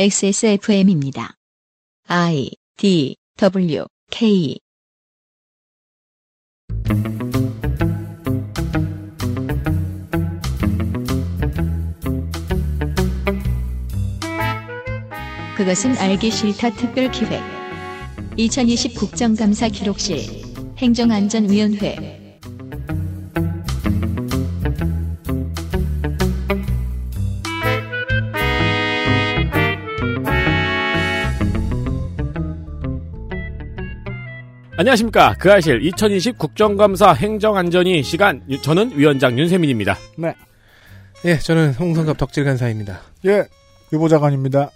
XSFM입니다. I D W K. 그것은 알기 싫다 특별 기획. 2020 국정감사 기록실 행정안전위원회 안녕하십니까. 그 아실 2020 국정감사 행정안전위 시간, 유- 저는 위원장 윤세민입니다. 네. 예, 저는 홍성갑 덕질 간사입니다. 예. 유보자관입니다.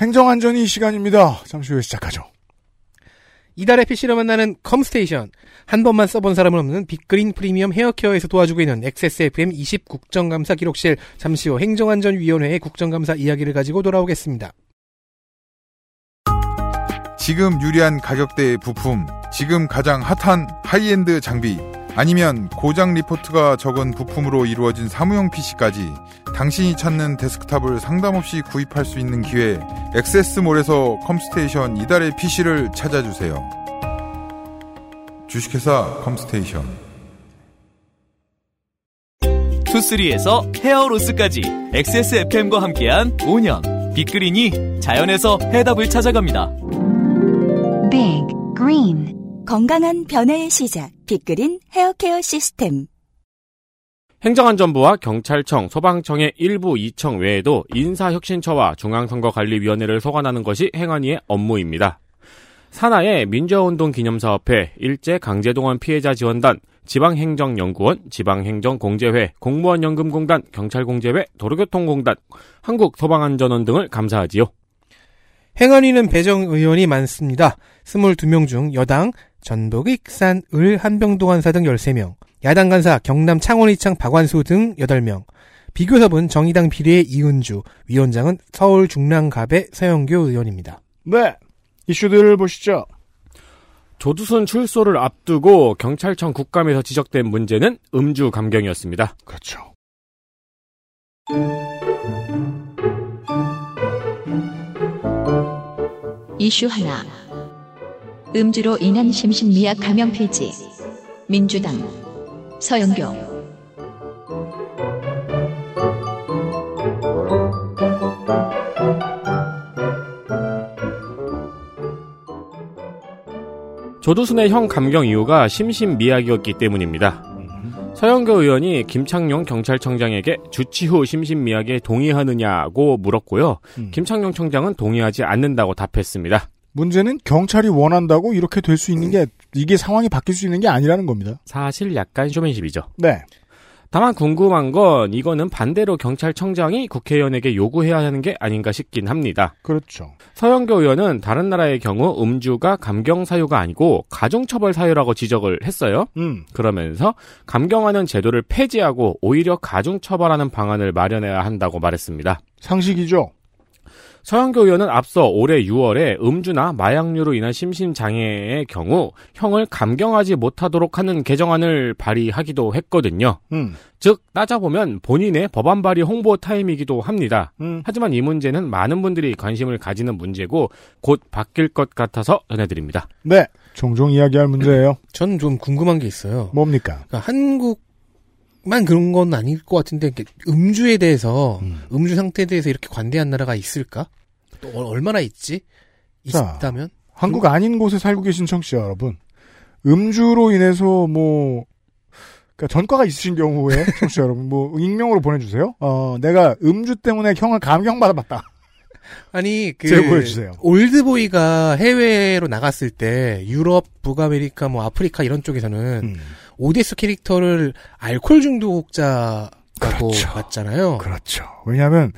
행정안전이 시간입니다. 잠시 후에 시작하죠. 이달의 PC로 만나는 컴스테이션. 한 번만 써본 사람은 없는 빅그린 프리미엄 헤어케어에서 도와주고 있는 XSFM 20 국정감사 기록실. 잠시 후 행정안전위원회의 국정감사 이야기를 가지고 돌아오겠습니다. 지금 유리한 가격대의 부품, 지금 가장 핫한 하이엔드 장비, 아니면 고장 리포트가 적은 부품으로 이루어진 사무용 PC까지 당신이 찾는 데스크탑을 상담 없이 구입할 수 있는 기회, 액세스몰에서 컴스테이션 이달의 PC를 찾아주세요. 주식회사 컴스테이션. 투쓰리에서 hair loss까지 XSFM과 함께한 5년 빅그린이 자연에서 해답을 찾아갑니다. Big Green 건강한 변화의 시작. 빅그린 헤어케어 시스템. 행정안전부와 경찰청, 소방청의 일부 이청 외에도 인사혁신처와 중앙선거관리위원회를 소관하는 것이 행안위의 업무입니다. 산하의 민주화운동 기념사업회, 일제 강제동원 피해자 지원단, 지방행정연구원, 지방행정공제회, 공무원연금공단, 경찰공제회, 도로교통공단, 한국소방안전원 등을 감사하지요. 행안위는 배정 의원이 많습니다. 22명 중 여당 전북 익산 을 한병동안사 등 13명, 야당 간사 경남 창원 이창 박완수 등 8명, 비교섭은 정의당 비례의 이은주, 위원장은 서울 중랑갑의 서영교 의원입니다. 네. 이슈들을 보시죠. 조두순 출소를 앞두고 경찰청 국감에서 지적된 문제는 음주 감경이었습니다. 그렇죠. 이슈 하나. 음주로 인한 심신미약 감염 폐지. 민주당 서영교 조두순의 형 감경 이유가 심신미약이었기 때문입니다. 서영교 의원이 김창룡 경찰청장에게 주치 후 심신미약에 동의하느냐고 물었고요. 음. 김창룡 청장은 동의하지 않는다고 답했습니다. 문제는 경찰이 원한다고 이렇게 될 수 있는 게 이게 상황이 바뀔 수 있는 게 아니라는 겁니다. 사실 약간 쇼맨십이죠. 네. 다만 궁금한 건 이거는 반대로 경찰청장이 국회의원에게 요구해야 하는 게 아닌가 싶긴 합니다. 그렇죠. 서영교 의원은 다른 나라의 경우 음주가 감경 사유가 아니고 가중처벌 사유라고 지적을 했어요. 음. 그러면서 감경하는 제도를 폐지하고 오히려 가중처벌하는 방안을 마련해야 한다고 말했습니다. 상식이죠. 서영교 의원은 앞서 올해 6월에 음주나 마약류로 인한 심신장애의 경우 형을 감경하지 못하도록 하는 개정안을 발의하기도 했거든요. 음. 즉 따져보면 본인의 법안 발의 홍보 타임이기도 합니다. 음. 하지만 이 문제는 많은 분들이 관심을 가지는 문제고 곧 바뀔 것 같아서 전해드립니다. 네. 종종 이야기할 문제예요. 전좀 궁금한 게 있어요. 뭡니까? 그러니까 한국만 그런 건 아닐 것 같은데 이렇게 음주에 대해서 음. 음주 상태에 대해서 이렇게 관대한 나라가 있을까? 또 얼- 얼마나 있지? 자. 있다면? 한국 아닌 곳에 살고 계신 청취자 여러분. 음주로 인해서 뭐 그러니까 전과가 있으신 경우에 청취자 여러분 뭐 익명으로 보내주세요. 어 내가 음주 때문에 형을 감경 받아봤다. 아니 그 제보해 주세요. 올드보이가 해외로 나갔을 때 유럽, 북아메리카, 뭐 아프리카 이런 쪽에서는 음. 오대수 캐릭터를 알코올 중독자라고 그렇죠. 봤잖아요. 그렇죠. 왜냐하면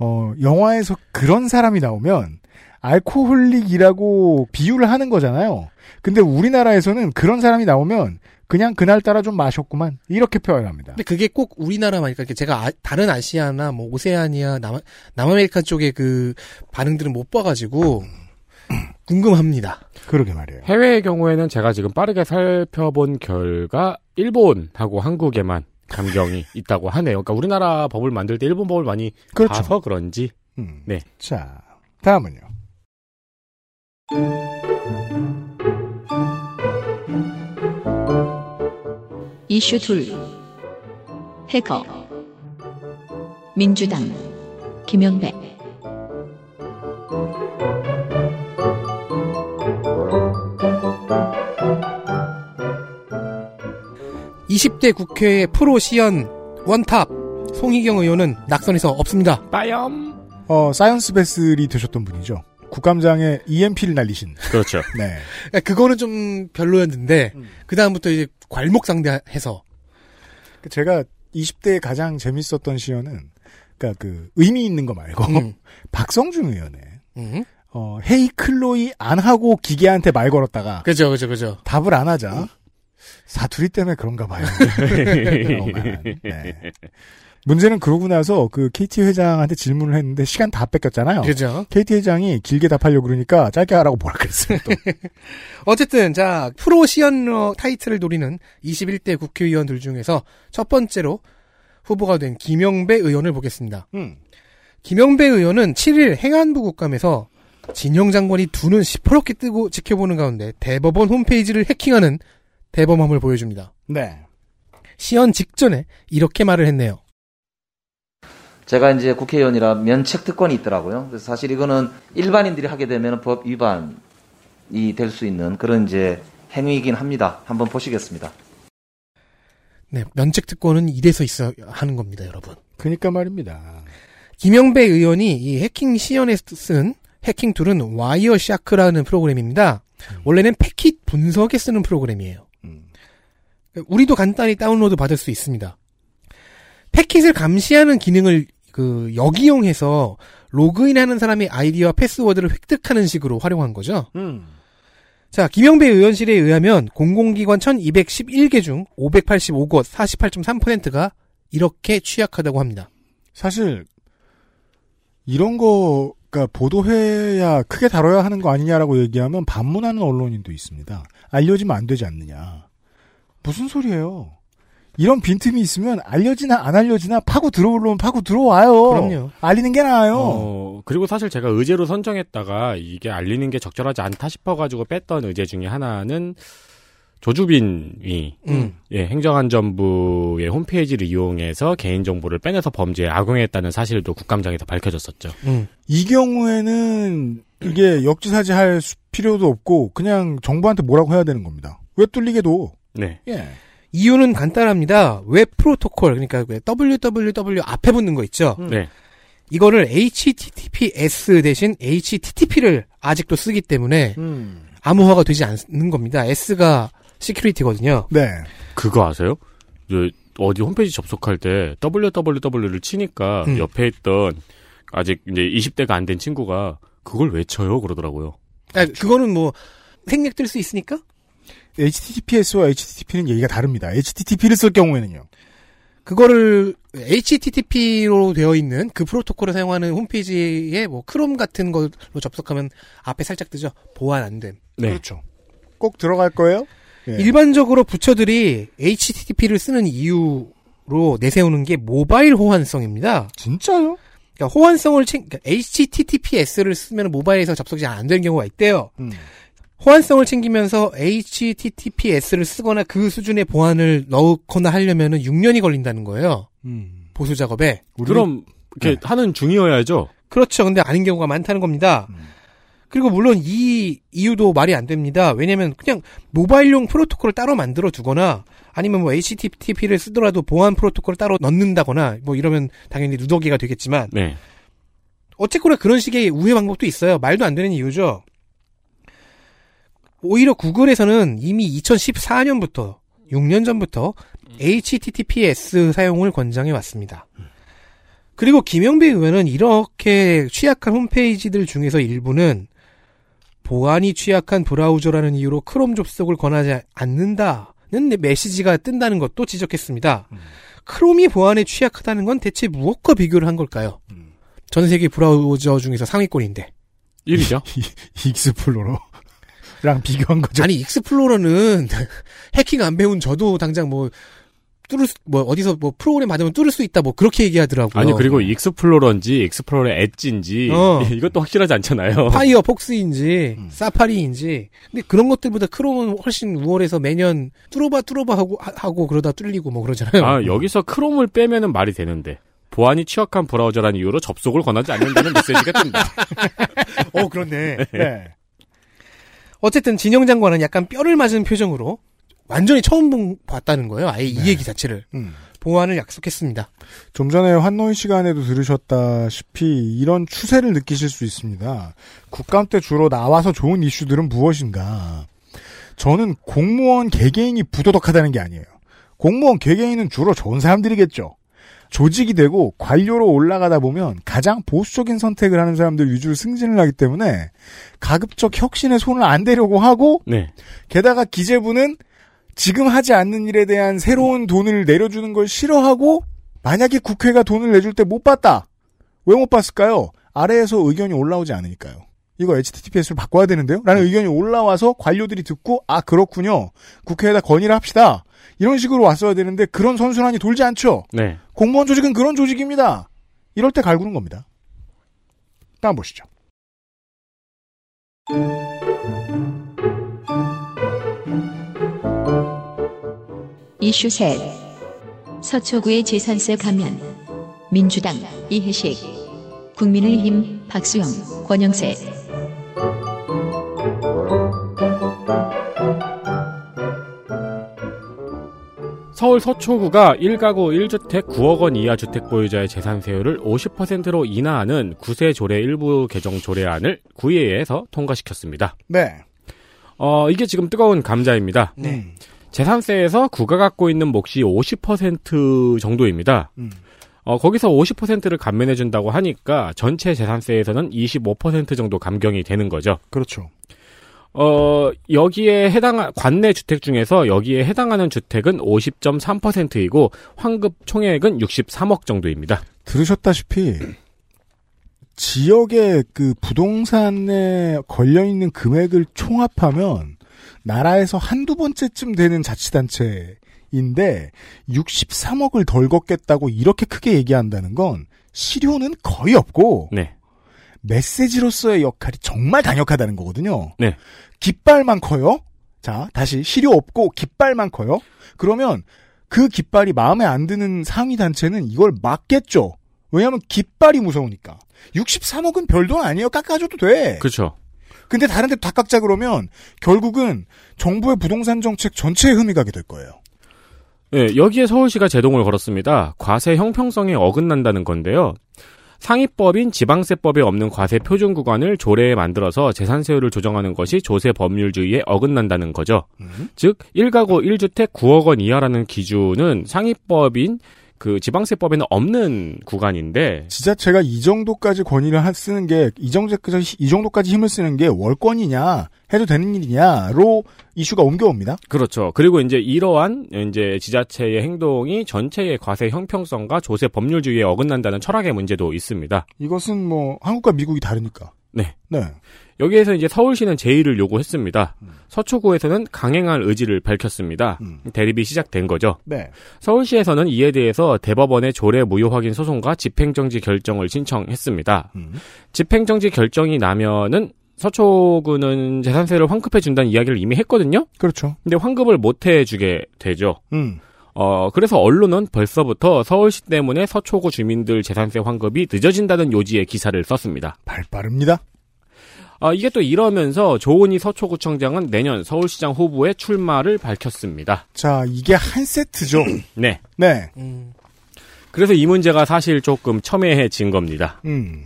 어 영화에서 그런 사람이 나오면 알코올릭이라고 비유를 하는 거잖아요. 근데 우리나라에서는 그런 사람이 나오면 그냥 그날따라 좀 마셨구만 이렇게 표현합니다. 근데 그게 꼭 우리나라만 그러니까 제가 아- 다른 아시아나 뭐 오세아니아 남 남아메리카 쪽의 그 반응들은 못 봐가지고 궁금합니다. 그러게 말이에요. 해외의 경우에는 제가 지금 빠르게 살펴본 결과 일본하고 한국에만 감경이 있다고 하네요. 그러니까 우리나라 법을 만들 때 일본 법을 많이 그렇죠. 봐서 그런지 음. 네. 자, 다음은요. 이슈 둘 해커 민주당 김영배 20대 국회의 프로 시연 원탑 송희경 의원은 낙선해서 없습니다. 빠염. 어, Science Vessel이 되셨던 분이죠. 국감장에 EMP를 날리신. 그렇죠. 네. 그러니까 그거는 좀 별로였는데 음. 그 다음부터 이제 괄목 상대해서 제가 20대에 가장 재밌었던 시연은, 그니까 그, 의미 있는 거 말고, 음. 박성중 의원의, 음. 어, hey 클로이 안 하고 기계한테 말 걸었다가, 그죠 그죠 그죠. 답을 안 하자, 사투리 때문에 그런가 봐요. 네. 문제는 그러고 나서 그 KT 회장한테 질문을 했는데 시간 다 뺏겼잖아요. 그죠. KT 회장이 길게 답하려고 그러니까 짧게 하라고 뭐라 그랬어요. 또. 어쨌든 자 프로 시연러 타이틀을 노리는 21대 국회의원들 중에서 첫 번째로 후보가 된 김영배 의원을 보겠습니다. 음. 김영배 의원은 7일 행안부 국감에서 진영 장관이 두눈 시퍼렇게 뜨고 지켜보는 가운데 대법원 홈페이지를 해킹하는 대범함을 보여줍니다. 네. 시연 직전에 이렇게 말을 했네요. 제가 이제 국회의원이라 면책 특권이 있더라고요. 그래서 사실 이거는 일반인들이 하게 되면 법 위반이 될 수 있는 그런 이제 행위이긴 합니다. 한번 보시겠습니다. 네, 면책 특권은 이래서 있어 하는 겁니다, 여러분. 그니까 말입니다. 김영배 의원이 이 해킹 시연에 쓴 해킹 툴은 Wireshark라는 프로그램입니다. 원래는 패킷 분석에 쓰는 프로그램이에요. 음. 우리도 간단히 다운로드 받을 수 있습니다. 패킷을 감시하는 기능을 그 역이용해서 로그인하는 사람의 아이디와 패스워드를 획득하는 식으로 활용한 거죠. 음. 자, 김영배 의원실에 의하면 공공기관 1211개 중 585곳 48.3%가 이렇게 취약하다고 합니다. 사실 이런 거가 보도해야 크게 다뤄야 하는 거 아니냐라고 얘기하면 반문하는 언론인도 있습니다. 알려지면 안 되지 않느냐. 무슨 소리예요? 이런 빈틈이 있으면 알려지나 안 알려지나 파고 들어오려면 파고 들어와요. 그럼요. 알리는 게 나아요. 어, 그리고 사실 제가 의제로 선정했다가 이게 알리는 게 적절하지 않다 싶어가지고 뺐던 의제 중에 하나는 조주빈이 음. 예, 행정안전부의 홈페이지를 이용해서 개인정보를 빼내서 범죄에 악용했다는 사실도 국감장에서 밝혀졌었죠. 음. 이 경우에는 이게 역지사지 할 수- 필요도 없고 그냥 정부한테 뭐라고 해야 되는 겁니다. 왜 뚫리게 도. 네. 예. 이유는 간단합니다. 웹 프로토콜, 그러니까 왜 www 앞에 붙는 거 있죠? 네. 이거를 HTTPS 대신 HTTP를 아직도 쓰기 때문에 음. 암호화가 되지 않는 겁니다. S가 security거든요. 네. 그거 아세요? 저 어디 홈페이지 접속할 때 www를 치니까 음. 옆에 있던 아직 이제 20대가 안 된 친구가 그걸 왜 쳐요 그러더라고요. 아, 그거는 뭐 생략 될 수 있으니까 HTTPS와 HTTP는 얘기가 다릅니다. HTTP를 쓸 경우에는요. 그거를 HTTP로 되어 있는 그 프로토콜을 사용하는 홈페이지에 뭐 크롬 같은 걸로 접속하면 앞에 살짝 뜨죠. 보안 안 됨. 네. 그렇죠. 꼭 들어갈 거예요? 예. 일반적으로 부처들이 HTTP를 쓰는 이유로 내세우는 게 모바일 호환성입니다. 진짜요? 그러니까 호환성을 챙, 그러니까 HTTPS를 쓰면 모바일에서 접속이 잘안 되는 경우가 있대요. 음. 호환성을 챙기면서 HTTPS를 쓰거나 그 수준의 보안을 넣거나 하려면은 6년이 걸린다는 거예요. 음. 보수 작업에. 그럼 이렇게 네. 하는 중이어야죠. 그렇죠. 근데 아닌 경우가 많다는 겁니다. 음. 그리고 물론 이 이유도 말이 안 됩니다. 왜냐면 그냥 모바일용 프로토콜을 따로 만들어 두거나 아니면 뭐 HTTP를 쓰더라도 보안 프로토콜을 따로 넣는다거나 뭐 이러면 당연히 누더기가 되겠지만 네. 어쨌거나 그런 식의 우회 방법도 있어요. 말도 안 되는 이유죠. 오히려 구글에서는 이미 2014년부터 6년 전부터 HTTPS 사용을 권장해 왔습니다. 그리고 김영배 의원은 이렇게 취약한 홈페이지들 중에서 일부는 보안이 취약한 브라우저라는 이유로 크롬 접속을 권하지 않는다는 메시지가 뜬다는 것도 지적했습니다. 크롬이 보안에 취약하다는 건 대체 무엇과 비교를 한 걸까요? 전 세계 브라우저 중에서 상위권인데. 1위죠. 익스플로러 랑 비교한 거죠. 아니 익스플로러는 해킹 안 배운 저도 당장 뭐 뚫을 수, 뭐 어디서 뭐 프로그램 받으면 뚫을 수 있다 뭐 그렇게 얘기하더라고요. 아니 그리고 익스플로러인지 익스플로러 엣지인지 어. 이것도 확실하지 않잖아요. 파이어 폭스인지 음. 사파리인지 근데 그런 것들보다 크롬은 훨씬 우월해서 매년 뚫어봐 뚫어봐 하고 하- 하고 그러다 뚫리고 뭐 그러잖아요. 아 여기서 크롬을 빼면은 말이 되는데 보안이 취약한 브라우저라는 이유로 접속을 권하지 않는다는 메시지가 뜬다. 어, 그렇네. 네. 어쨌든 진영 장관은 약간 뼈를 맞은 표정으로 완전히 처음 본- 봤다는 거예요. 아예 이 얘기 자체를 음. 보완을 약속했습니다. 좀 전에 환노인 시간에도 들으셨다시피 이런 추세를 느끼실 수 있습니다. 국감 때 주로 나와서 좋은 이슈들은 무엇인가? 저는 공무원 개개인이 부도덕하다는 게 아니에요. 공무원 개개인은 주로 좋은 사람들이겠죠. 조직이 되고 관료로 올라가다 보면 가장 보수적인 선택을 하는 사람들 위주로 승진을 하기 때문에 가급적 혁신에 손을 안 대려고 하고 네. 게다가 기재부는 지금 하지 않는 일에 대한 새로운 돈을 내려주는 걸 싫어하고 만약에 국회가 돈을 내줄 때 못 봤다. 왜 못 봤을까요? 아래에서 의견이 올라오지 않으니까요. 이거 HTTPS를 바꿔야 되는데요? 라는 의견이 올라와서 관료들이 듣고 아 그렇군요. 국회에다 건의를 합시다. 이런 식으로 왔어야 되는데 그런 선순환이 돌지 않죠. 네. 공무원 조직은 그런 조직입니다. 이럴 때 갈구는 겁니다. 다음 보시죠. 이슈 셋 서초구의 재산세 감면 민주당 이혜식 국민의힘 박수영 권영세 서울 서초구가 1가구 1주택 9억 원 이하 주택 보유자의 재산 세율을 50%로 인하하는 구세 조례 일부 개정 조례안을 구의회에서 통과시켰습니다. 네. 어, 이게 지금 뜨거운 감자입니다. 네. 재산세에서 구가 갖고 있는 몫이 50% 정도입니다. 음. 어, 거기서 50%를 감면해준다고 하니까 전체 재산세에서는 25% 정도 감경이 되는 거죠. 그렇죠. 어, 여기에 해당, 관내 주택 중에서 여기에 해당하는 주택은 50.3%이고 환급 총액은 63억 정도입니다. 들으셨다시피 지역의 그 부동산에 걸려 있는 금액을 총합하면 나라에서 한두 번째쯤 되는 자치단체인데 63억을 덜 걷겠다고 이렇게 크게 얘기한다는 건 실효는 거의 없고 네. 메시지로서의 역할이 정말 강력하다는 거거든요. 네. 깃발만 커요. 자, 다시 실효 없고 깃발만 커요. 그러면 그 깃발이 마음에 안 드는 상위 단체는 이걸 막겠죠. 왜냐하면 깃발이 무서우니까. 63억은 별돈 아니에요. 깎아줘도 돼. 그렇죠. 근데 다른 데다 깎자 그러면 결국은 정부의 부동산 정책 전체에 흠이 가게 될 거예요. 예, 여기에 서울시가 제동을 걸었습니다. 과세 형평성에 어긋난다는 건데요. 상위법인 지방세법에 없는 과세 표준 구간을 조례에 만들어서 재산세율을 조정하는 것이 조세 법률주의에 어긋난다는 거죠. 즉 1가구 1주택 9억 원 이하라는 기준은 상위법인 그 지방세법에는 없는 구간인데 지자체가 이 정도까지 권위를 하- 쓰는 게, 이 정도까지 힘을 쓰는 게 월권이냐, 해도 되는 일이냐로 이슈가 옮겨옵니다. 그렇죠. 그리고 이제 이러한 이제 지자체의 행동이 전체의 과세 형평성과 조세 법률주의에 어긋난다는 철학의 문제도 있습니다. 이것은 뭐, 한국과 미국이 다르니까. 네. 네. 여기에서 이제 서울시는 제의를 요구했습니다. 서초구에서는 강행할 의지를 밝혔습니다. 대립이 시작된 거죠. 네. 서울시에서는 이에 대해서 대법원의 조례 무효 확인 소송과 집행정지 결정을 신청했습니다. 집행정지 결정이 나면은 서초구는 재산세를 환급해 준다는 이야기를 이미 했거든요. 그렇죠. 근데 환급을 못 해주게 되죠. 음. 어, 그래서 언론은 벌써부터 서울시 때문에 서초구 주민들 재산세 환급이 늦어진다는 요지의 기사를 썼습니다. 발 빠릅니다. 아, 이게 또 이러면서 조은희 서초구청장은 내년 서울시장 후보의 출마를 밝혔습니다. 자, 이게 한 세트죠. 네. 네. 그래서 이 문제가 사실 조금 첨예해진 겁니다. 음.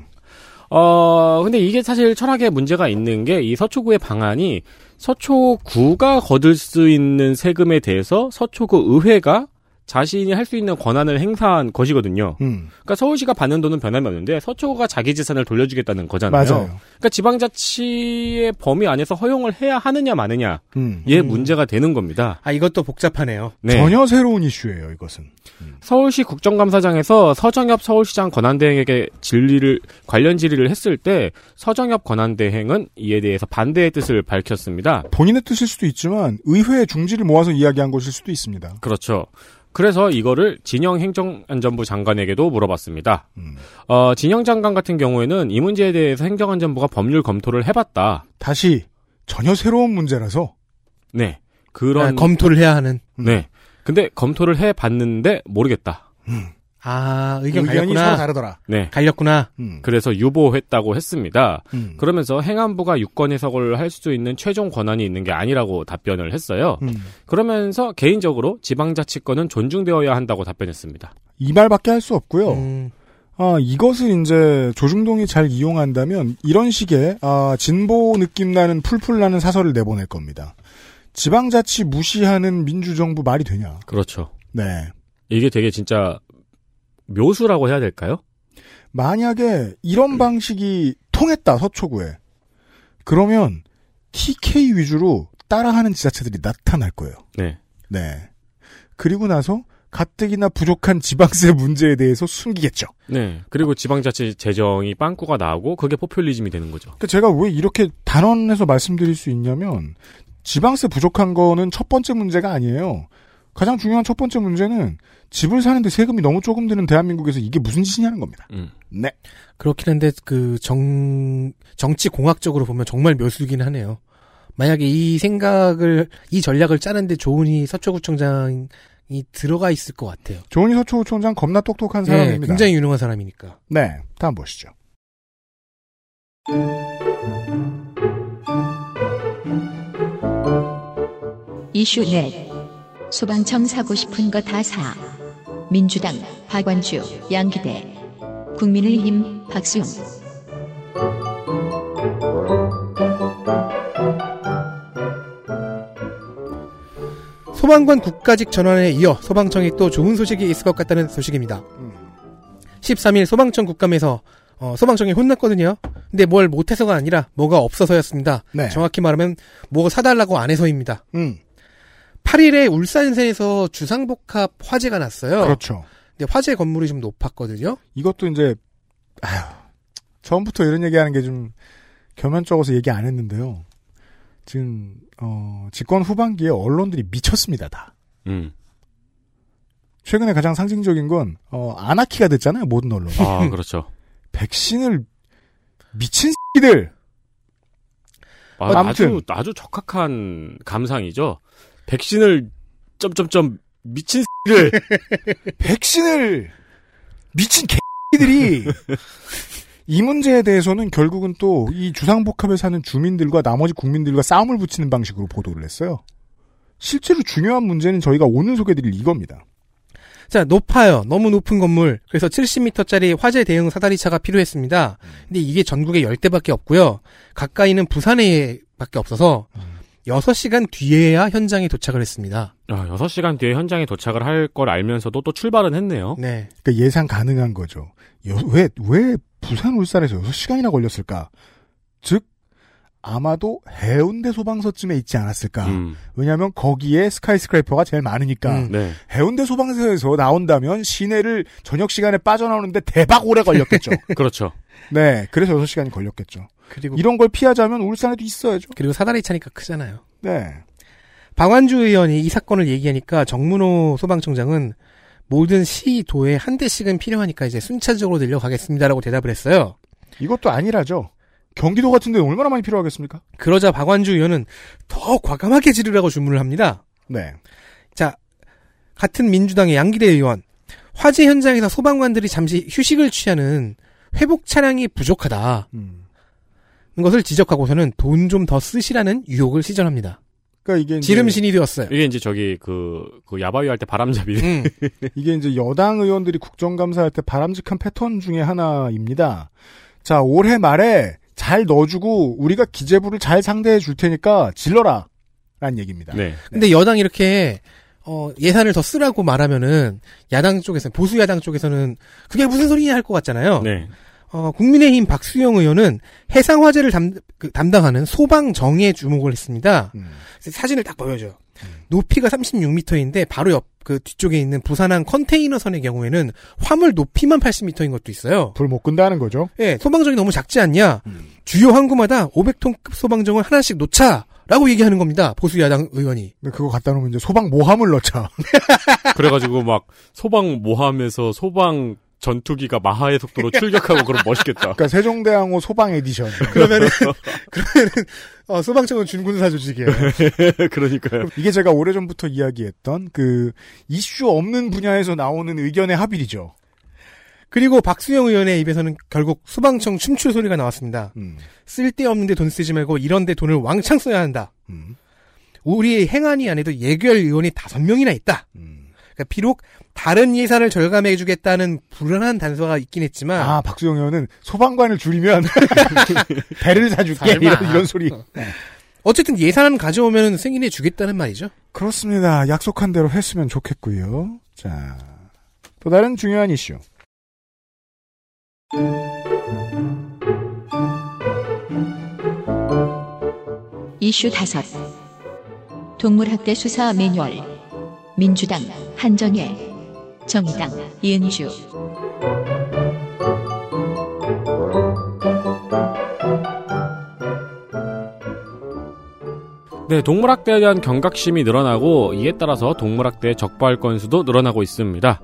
어, 근데 이게 사실 철학에 문제가 있는 게 이 서초구의 방안이 서초구가 거둘 수 있는 세금에 대해서 서초구 의회가 자신이 할 수 있는 권한을 행사한 것이거든요. 음. 그러니까 서울시가 받는 돈은 변함이 없는데 서초구가 자기 재산을 돌려주겠다는 거잖아요. 맞아요. 그러니까 지방자치의 범위 안에서 허용을 해야 하느냐 마느냐 음. 예 문제가 되는 겁니다. 아 이것도 복잡하네요. 네. 전혀 새로운 이슈예요, 이것은. 서울시 국정감사장에서 서정엽 서울시장 권한대행에게 질의를 관련 질의를 했을 때 서정엽 권한대행은 이에 대해서 반대의 뜻을 밝혔습니다. 본인의 뜻일 수도 있지만 의회의 중지를 모아서 이야기한 것일 수도 있습니다. 그렇죠. 그래서 이거를 진영 행정안전부 장관에게도 물어봤습니다. 음. 어, 진영 장관 같은 경우에는 이 문제에 대해서 행정안전부가 법률 검토를 해봤다. 다시 전혀 새로운 문제라서 네. 그런 아, 검토를 해야 하는. 네. 근데 검토를 해봤는데 모르겠다. 아, 의견 의견이 서로. 다르더라. 네. 갈렸구나. 음. 그래서 유보했다고 했습니다. 음. 그러면서 행안부가 유권 해석을 할 수 있는 최종 권한이 있는 게 아니라고 답변을 했어요. 음. 그러면서 개인적으로 지방자치권은 존중되어야 한다고 답변했습니다. 이 말밖에 할 수 없고요. 음, 아, 이것을 이제 조중동이 잘 이용한다면 이런 식의 아, 진보 느낌 나는 풀풀 나는 사설을 내보낼 겁니다. 지방자치 무시하는 민주정부 말이 되냐? 그렇죠. 네. 이게 되게 진짜 묘수라고 해야 될까요? 만약에 이런 방식이 통했다 서초구에 그러면 TK 위주로 따라하는 지자체들이 나타날 거예요. 네. 네. 그리고 나서 가뜩이나 부족한 지방세 문제에 대해서 숨기겠죠. 네. 그리고 지방자치 재정이 빵꾸가 나오고 그게 포퓰리즘이 되는 거죠. 그러니까 제가 왜 이렇게 단언해서 말씀드릴 수 있냐면 지방세 부족한 거는 첫 번째 문제가 아니에요. 가장 중요한 첫 번째 문제는 집을 사는데 세금이 너무 조금 드는 대한민국에서 이게 무슨 짓이냐는 겁니다. 음. 네. 그렇긴 한데 그 정 정치 공학적으로 보면 정말 묘수긴 하네요. 만약에 이 생각을 이 전략을 짜는데 조은희 서초구청장이 들어가 있을 것 같아요. 조은희 서초구청장 겁나 똑똑한 네, 사람입니다. 굉장히 유능한 사람이니까. 네. 다음 보시죠. 이슈 넷. 소방청 사고 싶은 거 다 사. 민주당 박완주 양기대. 국민의힘 박수용. 소방관 국가직 전환에 이어 소방청이 또 좋은 소식이 있을 것 같다는 소식입니다. 13일 소방청 국감에서 어, 소방청이 혼났거든요. 근데 뭘 못해서가 아니라 뭐가 없어서였습니다. 네. 정확히 말하면 뭐가 사달라고 안 해서입니다. 음. 8일에 울산세에서 주상복합 화재가 났어요. 그렇죠. 근데 화재 건물이 좀 높았거든요. 이것도 이제 아휴 처음부터 이런 얘기하는 게 좀 겸연쩍어서 얘기 안 했는데요. 지금 어, 집권 후반기에 언론들이 미쳤습니다 다. 음. 최근에 가장 상징적인 건 어, 아나키가 됐잖아요 모든 언론. 아, 그렇죠. 백신을 미친 새끼들. 아, 아무튼. 아주 아주 적합한 감상이죠. 백신을 점점점 미친 를 백신을 미친 개들이 이 문제에 대해서는 결국은 또 이 주상복합에 사는 주민들과 나머지 국민들과 싸움을 붙이는 방식으로 보도를 했어요. 실제로 중요한 문제는 저희가 오늘 소개드릴 이겁니다. 자, 높아요. 너무 높은 건물. 그래서 70m짜리 화재 대응 사다리차가 필요했습니다. 근데 이게 전국에 10대밖에 없고요. 가까이는 부산에 밖에 없어서 6시간 뒤에야 현장에 도착을 했습니다. 아, 6시간 뒤에 현장에 도착을 할 걸 알면서도 또 출발은 했네요. 네. 그러니까 예상 가능한 거죠. 여- 왜, 왜 부산 울산에서 6시간이나 걸렸을까? 즉, 아마도 해운대 소방서쯤에 있지 않았을까? 음, 왜냐하면 거기에 스카이스크래퍼가 제일 많으니까. 음. 네. 해운대 소방서에서 나온다면 시내를 저녁 시간에 빠져나오는데 대박 오래 걸렸겠죠. 그렇죠. 네, 그래서 6시간이 걸렸겠죠. 그리고 이런 걸 피하자면 울산에도 있어야죠. 그리고 사다리 차니까 크잖아요. 네. 박완주 의원이 이 사건을 얘기하니까 정문호 소방청장은 모든 시, 도에 한 대씩은 필요하니까 이제 순차적으로 늘려가겠습니다라고 대답을 했어요. 이것도 아니라죠. 경기도 같은 데는 얼마나 많이 필요하겠습니까? 그러자 박완주 의원은 더 과감하게 지르라고 주문을 합니다. 네. 자, 같은 민주당의 양기대 의원. 화재 현장에서 소방관들이 잠시 휴식을 취하는 회복 차량이 부족하다. 음. 것을 지적하고서는 돈 좀 더 쓰시라는 유혹을 시전합니다. 그러니까 이게 이제, 지름신이 되었어요. 이게 이제 저기 그, 그 야바위 할 때 바람잡이. 음. 이게 이제 여당 의원들이 국정감사할 때 바람직한 패턴 중에 하나입니다. 자, 올해 말에 잘 넣어주고 우리가 기재부를 잘 상대해 줄 테니까 질러라. 라는 얘기입니다. 네. 근데 여당이 이렇게 어, 예산을 더 쓰라고 말하면은 야당 쪽에서 보수 야당 쪽에서는 그게 무슨 소리냐 할 것 같잖아요. 네. 어, 국민의힘 박수영 의원은 해상 화재를 담, 그, 담당하는 소방정에 주목을 했습니다. 음. 사진을 딱 보여줘요. 높이가 36m인데 바로 옆 그 뒤쪽에 있는 부산항 컨테이너선의 경우에는 화물 높이만 80m인 것도 있어요. 불 못 끈다는 거죠. 예, 소방정이 너무 작지 않냐? 음. 주요 항구마다 500톤급 소방정을 하나씩 놓자! 라고 얘기하는 겁니다. 보수 야당 의원이. 근데 그거 갖다 놓으면 이제 소방 모함을 넣자. 그래가지고 막 소방 모함에서 소방 전투기가 마하의 속도로 출격하고 그럼 멋있겠다. 그러니까 세종대왕호 소방 에디션. 그러면은 그러면은 어, 소방청은 준군사 조직이에요. 그러니까요. 이게 제가 오래전부터 이야기했던 그 이슈 없는 분야에서 나오는 의견의 합일이죠. 그리고 박수영 의원의 입에서는 결국 소방청 춤출 소리가 나왔습니다. 음, 쓸데없는데 돈 쓰지 말고 이런데 돈을 왕창 써야 한다. 음, 우리 행안위 안에도 예결위원이 다섯 명이나 있다. 음. 그러니까 비록 다른 예산을 절감해주겠다는 불안한 단서가 있긴 했지만 아, 박수영 의원은 소방관을 줄이면 배를 사줄게. 이런, 이런 소리. 어쨌든 예산은 가져오면 승인해 주겠다는 말이죠. 그렇습니다. 약속한 대로 했으면 좋겠고요. 자, 또 다른 중요한 이슈. 이슈 다섯 동물학대 수사 매뉴얼 민주당 한정혜 정의당 이은주 네, 동물학대에 대한 경각심이 늘어나고 이에 따라서 동물학대 적발 건수도 늘어나고 있습니다.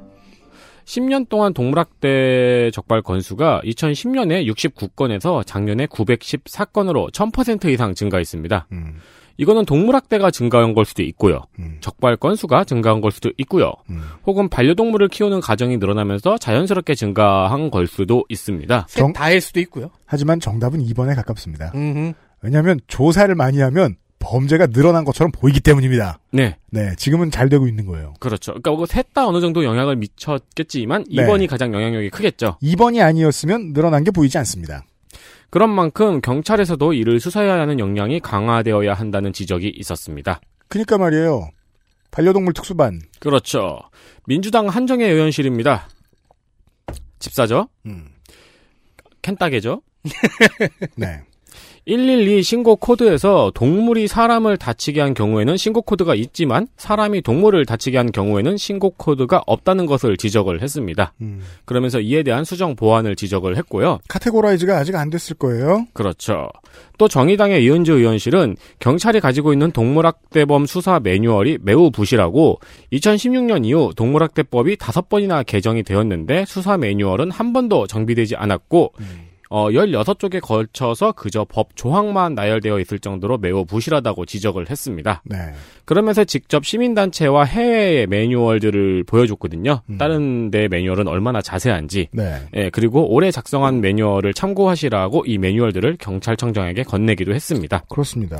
10년 동안 동물학대 적발 건수가 2010년에 69건에서 작년에 914건으로 1000% 이상 증가했습니다. 음, 이거는 동물학대가 증가한 걸 수도 있고요. 음, 적발 건수가 증가한 걸 수도 있고요. 음. 혹은 반려동물을 키우는 가정이 늘어나면서 자연스럽게 증가한 걸 수도 있습니다. 셋 정- 다일 수도 있고요. 하지만 정답은 2번에 가깝습니다. 음흠. 왜냐하면 조사를 많이 하면 범죄가 늘어난 것처럼 보이기 때문입니다. 네, 네, 지금은 잘 되고 있는 거예요. 그렇죠. 그러니까 셋다 어느 정도 영향을 미쳤겠지만 네. 2번이 가장 영향력이 크겠죠. 2번이 아니었으면 늘어난 게 보이지 않습니다. 그런 만큼 경찰에서도 이를 수사해야 하는 역량이 강화되어야 한다는 지적이 있었습니다. 그니까 말이에요. 반려동물 특수반. 그렇죠. 민주당 한정애 의원실입니다. 집사죠? 음, 캔따개죠? 네. 112 신고 코드에서 동물이 사람을 다치게 한 경우에는 신고 코드가 있지만 사람이 동물을 다치게 한 경우에는 신고 코드가 없다는 것을 지적을 했습니다. 음. 그러면서 이에 대한 수정 보완을 지적을 했고요. categorize가 아직 안 됐을 거예요. 그렇죠. 또 정의당의 이은주 의원실은 경찰이 가지고 있는 동물학대범 수사 매뉴얼이 매우 부실하고 2016년 이후 동물학대법이 다섯 번이나 개정이 되었는데 수사 매뉴얼은 한 번도 정비되지 않았고 어, 16쪽에 걸쳐서 그저 법 조항만 나열되어 있을 정도로 매우 부실하다고 지적을 했습니다. 네. 그러면서 직접 시민단체와 해외의 매뉴얼들을 보여줬거든요. 음. 다른 데 매뉴얼은 얼마나 자세한지. 네. 예, 그리고 올해 작성한 매뉴얼을 참고하시라고 이 매뉴얼들을 경찰청장에게 건네기도 했습니다. 그렇습니다.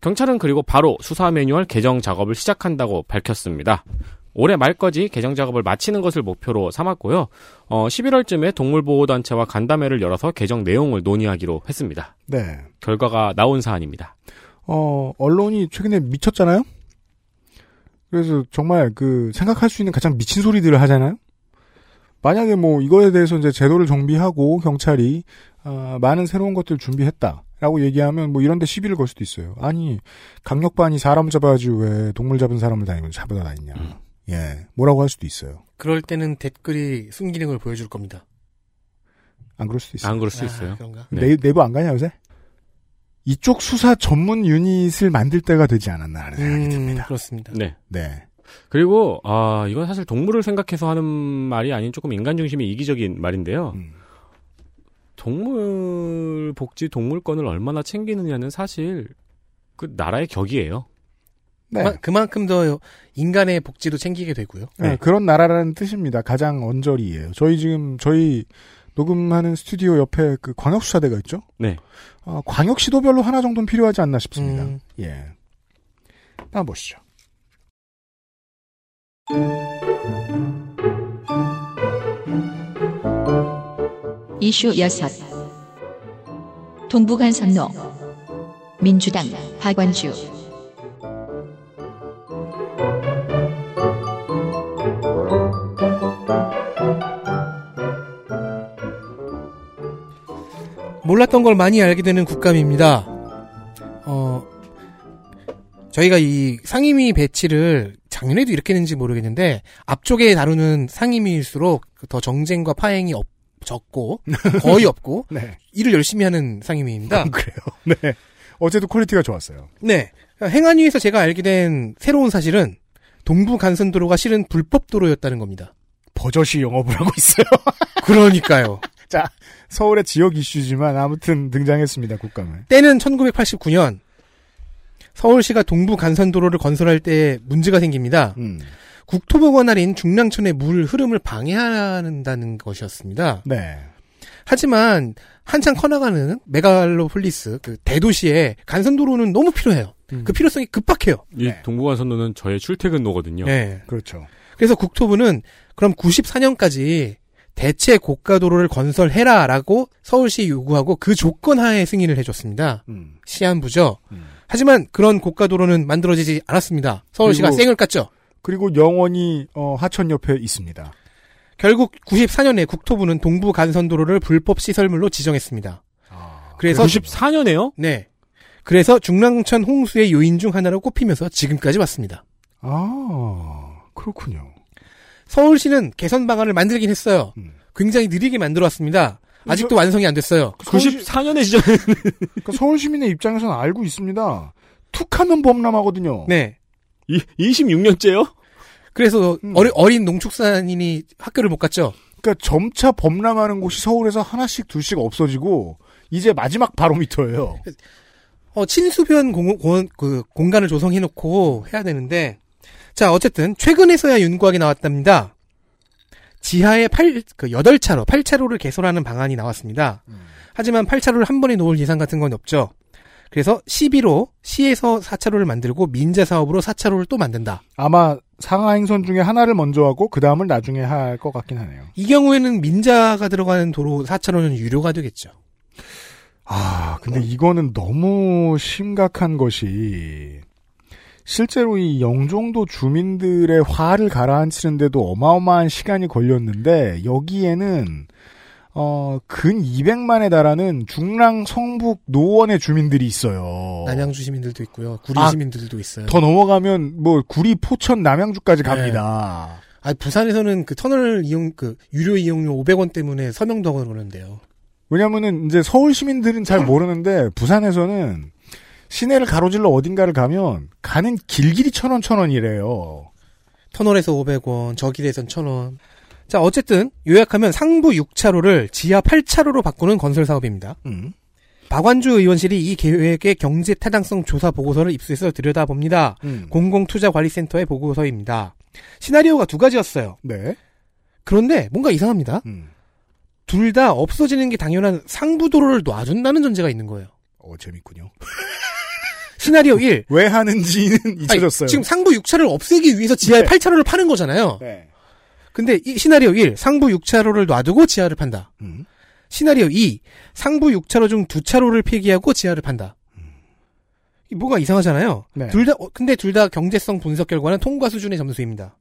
경찰은 그리고 바로 수사 매뉴얼 개정 작업을 시작한다고 밝혔습니다. 올해 말까지 개정 작업을 마치는 것을 목표로 삼았고요. 어, 11월쯤에 동물보호단체와 간담회를 열어서 개정 내용을 논의하기로 했습니다. 네. 결과가 나온 사안입니다. 어, 언론이 최근에 미쳤잖아요? 그래서 정말 그 생각할 수 있는 가장 미친 소리들을 하잖아요? 만약에 뭐 이거에 대해서 이제 제도를 정비하고 경찰이 아, 많은 새로운 것들을 준비했다. 라고 얘기하면 뭐 이런 데 시비를 걸 수도 있어요. 아니 강력반이 사람 잡아야지 왜 동물 잡은 사람을 다니면 잡아다 다니냐. 예, 뭐라고 할 수도 있어요. 그럴 때는 댓글이 순기능을 보여줄 겁니다. 안 그럴 수도 있어요. 안 그럴 수 아, 있어요. 그런가? 네. 네. 네이버 안 가냐 요새? 이쪽 수사 전문 유닛을 만들 때가 되지 않았나 하는 생각이 음, 듭니다. 그렇습니다. 네. 네. 그리고 아 이건 사실 동물을 생각해서 하는 말이 아닌 조금 인간 중심의 이기적인 말인데요. 음. 동물 복지 동물권을 얼마나 챙기느냐는 사실 그 나라의 격이에요. 네. 그만- 그만큼 더 인간의 복지도 챙기게 되고요. 네, 네. 그런 나라라는 뜻입니다. 가장 언저리예요. 저희 지금 저희 녹음하는 스튜디오 옆에 그 광역수사대가 있죠. 네. 어, 광역시도별로 하나 정도는 필요하지 않나 싶습니다. 음. 예. 한번 보시죠. 이슈 여섯 동부간선로 민주당 박완주 몰랐던 걸 많이 알게 되는 국감입니다. 어, 저희가 이 상임위 배치를 작년에도 이렇게 했는지 모르겠는데 앞쪽에 다루는 상임위일수록 더 정쟁과 파행이 없, 적고 거의 없고 네. 일을 열심히 하는 상임위입니다. 그래요. 네. 어제도 quality가 좋았어요. 네. 행안위에서 제가 알게 된 새로운 사실은 동부 간선도로가 실은 불법 도로였다는 겁니다. 버젓이 영업을 하고 있어요. 그러니까요. 자, 서울의 지역 이슈지만 아무튼 등장했습니다, 국감에. 때는 1989년 서울시가 동부 간선도로를 건설할 때 문제가 생깁니다. 음. 국토부 관할인 중랑천의 물 흐름을 방해한다는 것이었습니다. 네. 하지만 한창 커나가는 메갈로폴리스 그 대도시에 간선도로는 너무 필요해요. 그 필요성이 급박해요. 이 네. 동부간선도는 저의 출퇴근로거든요. 네. 그렇죠. 그래서 국토부는 그럼 94년까지 대체 고가도로를 건설해라라고 서울시 요구하고 그 조건 하에 승인을 해줬습니다. 음. 시한부죠. 음. 하지만 그런 고가도로는 만들어지지 않았습니다. 서울시가 그리고- 쌩을 깠죠. 그리고 영원히 어, 하천 옆에 있습니다. 결국 94년에 국토부는 동부 간선도로를 불법 시설물로 지정했습니다. 그래서 94년에요? 네. 그래서 중랑천 홍수의 요인 중 하나로 꼽히면서 지금까지 왔습니다. 아, 그렇군요. 서울시는 개선 방안을 만들긴 했어요. 음. 굉장히 느리게 만들어왔습니다. 아직도 완성이 안 됐어요. 94년에 지정. 그러니까 서울 시민의 입장에서는 알고 있습니다. 툭하면 범람하거든요. 네. 이, 26년째요? 그래서 음. 어리- 어린 농축산인이 학교를 못 갔죠. 그러니까 점차 범람하는 곳이 서울에서 하나씩 둘씩 없어지고 이제 마지막 바로미터예요. 어, 친수변 공, 공, 그 공간을 조성해놓고 해야 되는데 자 어쨌든 최근에서야 윤곽이 나왔답니다. 지하에 8, 그 8차로, 8차로를 개설하는 방안이 나왔습니다. 하지만 8차로를 한 번에 놓을 예산 같은 건 없죠. 그래서 11호 시에서 4차로를 만들고 민자 사업으로 4차로를 또 만든다. 아마 상하 행선 중에 하나를 먼저 하고 그 다음을 나중에 할 것 같긴 하네요. 이 경우에는 민자가 들어가는 도로 4차로는 유료가 되겠죠. 아, 근데 이거는 너무 심각한 것이 실제로 이 영종도 주민들의 화를 가라앉히는데도 어마어마한 시간이 걸렸는데 여기에는 어, 근 200만에 달하는 중랑 성북 노원의 주민들이 있어요. 남양주 시민들도 있고요. 구리 아, 시민들도 있어요. 더 넘어가면 뭐 구리 포천 남양주까지 갑니다. 아, 부산에서는 그 터널 이용, 그, 유료 이용료 500원 때문에 서명도 하고 그러는데요. 왜냐면은 이제 서울 시민들은 잘 모르는데 부산에서는 시내를 가로질러 어딘가를 가면 가는 길길이 천 원, 천 원이래요. 터널에서 500원, 저 길에선 1000원. 자, 어쨌든, 요약하면 상부 6차로를 지하 8차로로 바꾸는 건설 사업입니다. 음. 박완주 의원실이 이 계획의 경제 타당성 조사 보고서를 입수해서 들여다봅니다. 음. 공공투자관리센터의 보고서입니다. 시나리오가 두 가지였어요. 네. 그런데 뭔가 이상합니다. 음. 둘다 없어지는 게 당연한 상부도로를 놔준다는 전제가 있는 거예요. 어, 재밌군요. 시나리오 1. 왜 하는지는 아니, 잊혀졌어요. 지금 상부 6차를 없애기 위해서 지하에 네. 8차로를 파는 거잖아요. 네. 근데 이 시나리오 1. 상부 6차로를 놔두고 지하를 판다. 음. 시나리오 2. 상부 6차로 중 2차로를 폐기하고 지하를 판다. 이 뭐가 이상하잖아요. 네. 둘 다, 어, 근데 둘 다 경제성 분석 결과는 통과 수준의 점수입니다.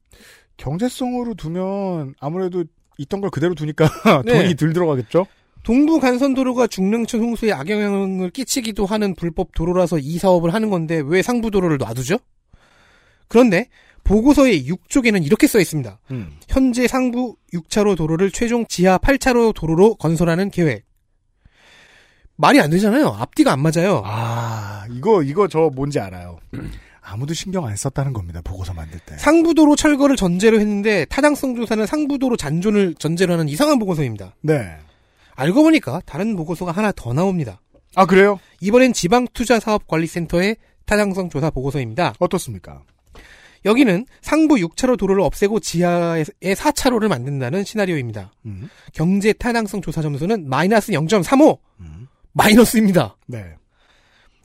경제성으로 두면 아무래도 있던 걸 그대로 두니까 네. 돈이 덜 들어가겠죠? 동부 간선도로가 중릉천 홍수에 악영향을 끼치기도 하는 불법 도로라서 이 사업을 하는 건데 왜 상부도로를 놔두죠? 그런데 보고서의 6쪽에는 이렇게 써 있습니다. 음. 현재 상부 6차로 도로를 최종 지하 8차로 도로로 건설하는 계획. 말이 안 되잖아요. 앞뒤가 안 맞아요. 아, 이거, 이거 저 뭔지 알아요. 아무도 신경 안 썼다는 겁니다. 보고서 만들 때. 상부도로 철거를 전제로 했는데 타당성 조사는 상부도로 잔존을 전제로 하는 이상한 보고서입니다. 네. 알고 보니까 다른 보고서가 하나 더 나옵니다. 아, 그래요? 이번엔 지방투자사업관리센터의 타당성 조사 보고서입니다. 어떻습니까? 여기는 상부 6차로 도로를 없애고 지하에 4차로를 만든다는 시나리오입니다. 음. 경제 타당성 조사 점수는 마이너스 0.35! 음. 마이너스입니다. 네.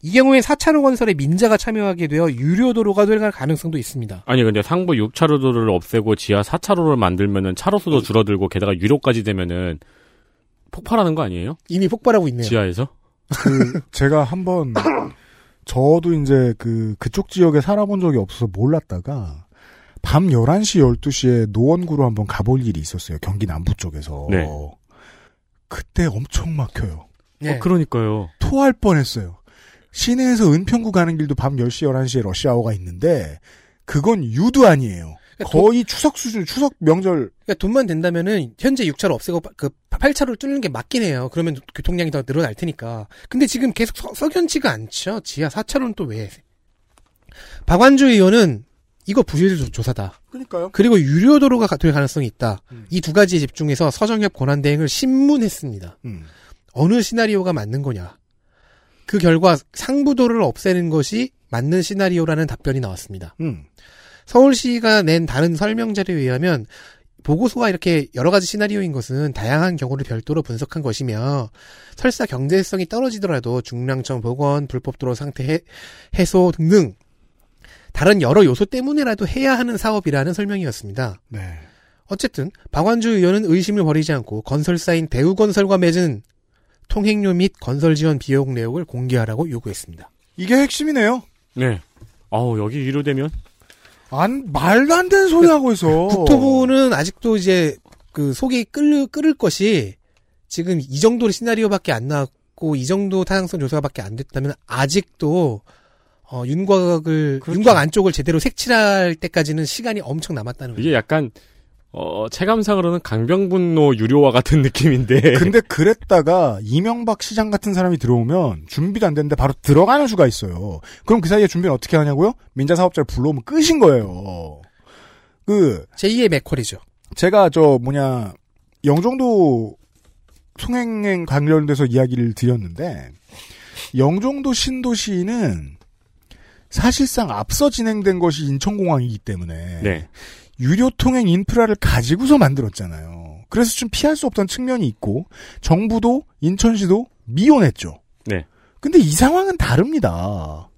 이 경우에 4차로 건설에 민자가 참여하게 되어 유료 도로가 될 가능성도 있습니다. 아니 근데 상부 6차로도를 없애고 지하 4차로를 만들면은 차로수도 줄어들고 게다가 유료까지 되면은 폭발하는 거 아니에요? 이미 폭발하고 있네요. 지하에서? 그, 제가 한번, 저도 이제 그, 그쪽 지역에 살아본 적이 없어서 몰랐다가, 밤 11시, 12시에 노원구로 한번 가볼 일이 있었어요. 경기 남부 쪽에서. 네. 그때 엄청 막혀요. 네. 어, 그러니까요. 토할 뻔했어요. 시내에서 은평구 가는 길도 밤 10시, 11시에 러시아워가 있는데, 그건 유도 아니에요. 거의 추석 수준, 추석 명절. 그러니까 돈만 된다면은 현재 6차로 없애고 그 8차로 뚫는 게 맞긴 해요. 그러면 교통량이 더 늘어날 테니까. 근데 지금 계속 서, 석연치가 않죠. 지하 4차로는 또 왜? 박완주 의원은 이거 부실 조사다. 그러니까요. 그리고 유료 도로가 가- 될 가능성이 있다. 음. 이두 가지에 집중해서 서정협 권한 대행을 신문했습니다. 음. 어느 시나리오가 맞는 거냐. 그 결과 상부도를 없애는 것이 맞는 시나리오라는 답변이 나왔습니다. 음. 서울시가 낸 다른 설명 자료에 의하면 보고서가 이렇게 여러 가지 시나리오인 것은 다양한 경우를 별도로 분석한 것이며 설사 경제성이 떨어지더라도 중랑천 복원, 불법 도로 상태 해, 해소 등등 다른 여러 요소 때문에라도 해야 하는 사업이라는 설명이었습니다. 네. 어쨌든 박완주 의원은 의심을 버리지 않고 건설사인 대우건설과 맺은 통행료 및 건설 지원 비용 내역을 공개하라고 요구했습니다. 이게 핵심이네요. 네. 아우 여기 유료되면 안, 말도 안 되는 소리 하고 있어. 국토부는 아직도 이제 그 속이 끓을, 끓을 것이 지금 이 정도 시나리오밖에 안 나왔고 이 정도 타당성 조사밖에 안 됐다면 아직도 어, 윤곽을 그렇죠. 윤곽 안쪽을 제대로 색칠할 때까지는 시간이 엄청 남았다는 거죠. 이게 약간 어, 체감상으로는 강병분노 유료화 같은 느낌인데. 근데 그랬다가 이명박 시장 같은 사람이 들어오면 준비도 안 됐는데 바로 들어가는 수가 있어요. 그럼 그 사이에 준비는 어떻게 하냐고요? 민자 사업자를 불러오면 끝인 거예요. 그 제2의 맥콜이죠. 제가 저 뭐냐 영종도 송행행 관련돼서 이야기를 드렸는데 영종도 신도시는 사실상 앞서 진행된 것이 인천공항이기 때문에 네. 유료 통행 인프라를 가지고서 만들었잖아요. 그래서 좀 피할 수 없던 측면이 있고 정부도 인천시도 미온했죠. 네. 근데 이 상황은 다릅니다.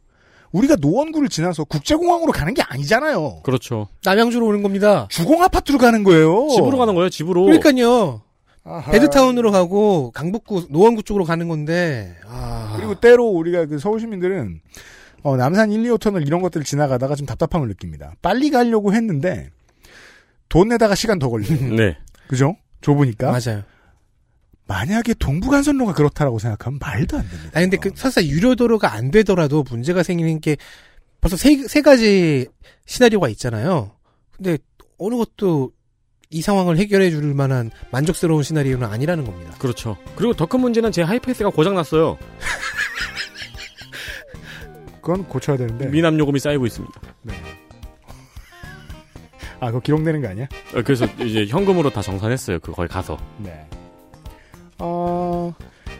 우리가 노원구를 지나서 국제공항으로 가는 게 아니잖아요. 그렇죠. 남양주로 오는 겁니다. 주공 아파트로 가는 거예요. 집으로 가는 거예요, 집으로. 그러니까요. 아하. 베드타운으로 가고 강북구 노원구 쪽으로 가는 건데 아. 그리고 때로 우리가 그 서울 시민들은 어, 남산 1, 2호터널 이런 것들을 지나가다가 좀 답답함을 느낍니다. 빨리 가려고 했는데 돈 내다가 시간 더 걸려요. 네. 그죠? 좁으니까. 맞아요. 만약에 동부간선로가 그렇다라고 생각하면 말도 안 됩니다. 아니 근데 그 설사 유료도로가 안 되더라도 문제가 생기는 게 벌써 세, 세 가지 시나리오가 있잖아요. 근데 어느 것도 이 상황을 해결해 줄 만한 만족스러운 시나리오는 아니라는 겁니다. 그렇죠. 그리고 더 큰 문제는 제 하이패스가 고장났어요. 그건 고쳐야 되는데. 미납 요금이 쌓이고 있습니다. 아, 그거 기록되는 거 아니야? 어, 그래서 이제 현금으로 다 정산했어요. 그 거기 가서. 네. 어,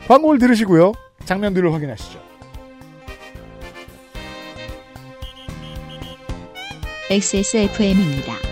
광고를 들으시고요. 장면들을 확인하시죠. XSFM입니다.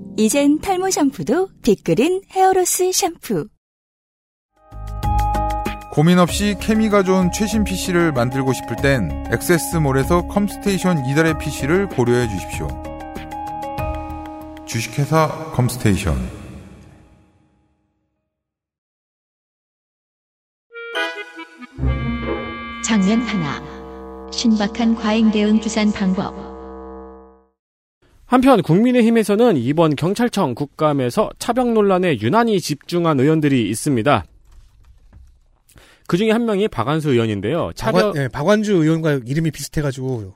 이젠 탈모 샴푸도 빅그린 hair loss 샴푸. 고민 없이 케미가 좋은 최신 PC를 만들고 싶을 땐 액세스몰에서 컴스테이션 이달의 PC를 고려해 주십시오. 주식회사 컴스테이션 장면 하나. 신박한 과잉 대응 주산 방법. 한편 국민의힘에서는 이번 경찰청 국감에서 차벽 논란에 유난히 집중한 의원들이 있습니다. 그 중에 한 명이 박안수 의원인데요. 차벽, 박완, 네, 박완주 의원과 이름이 비슷해가지고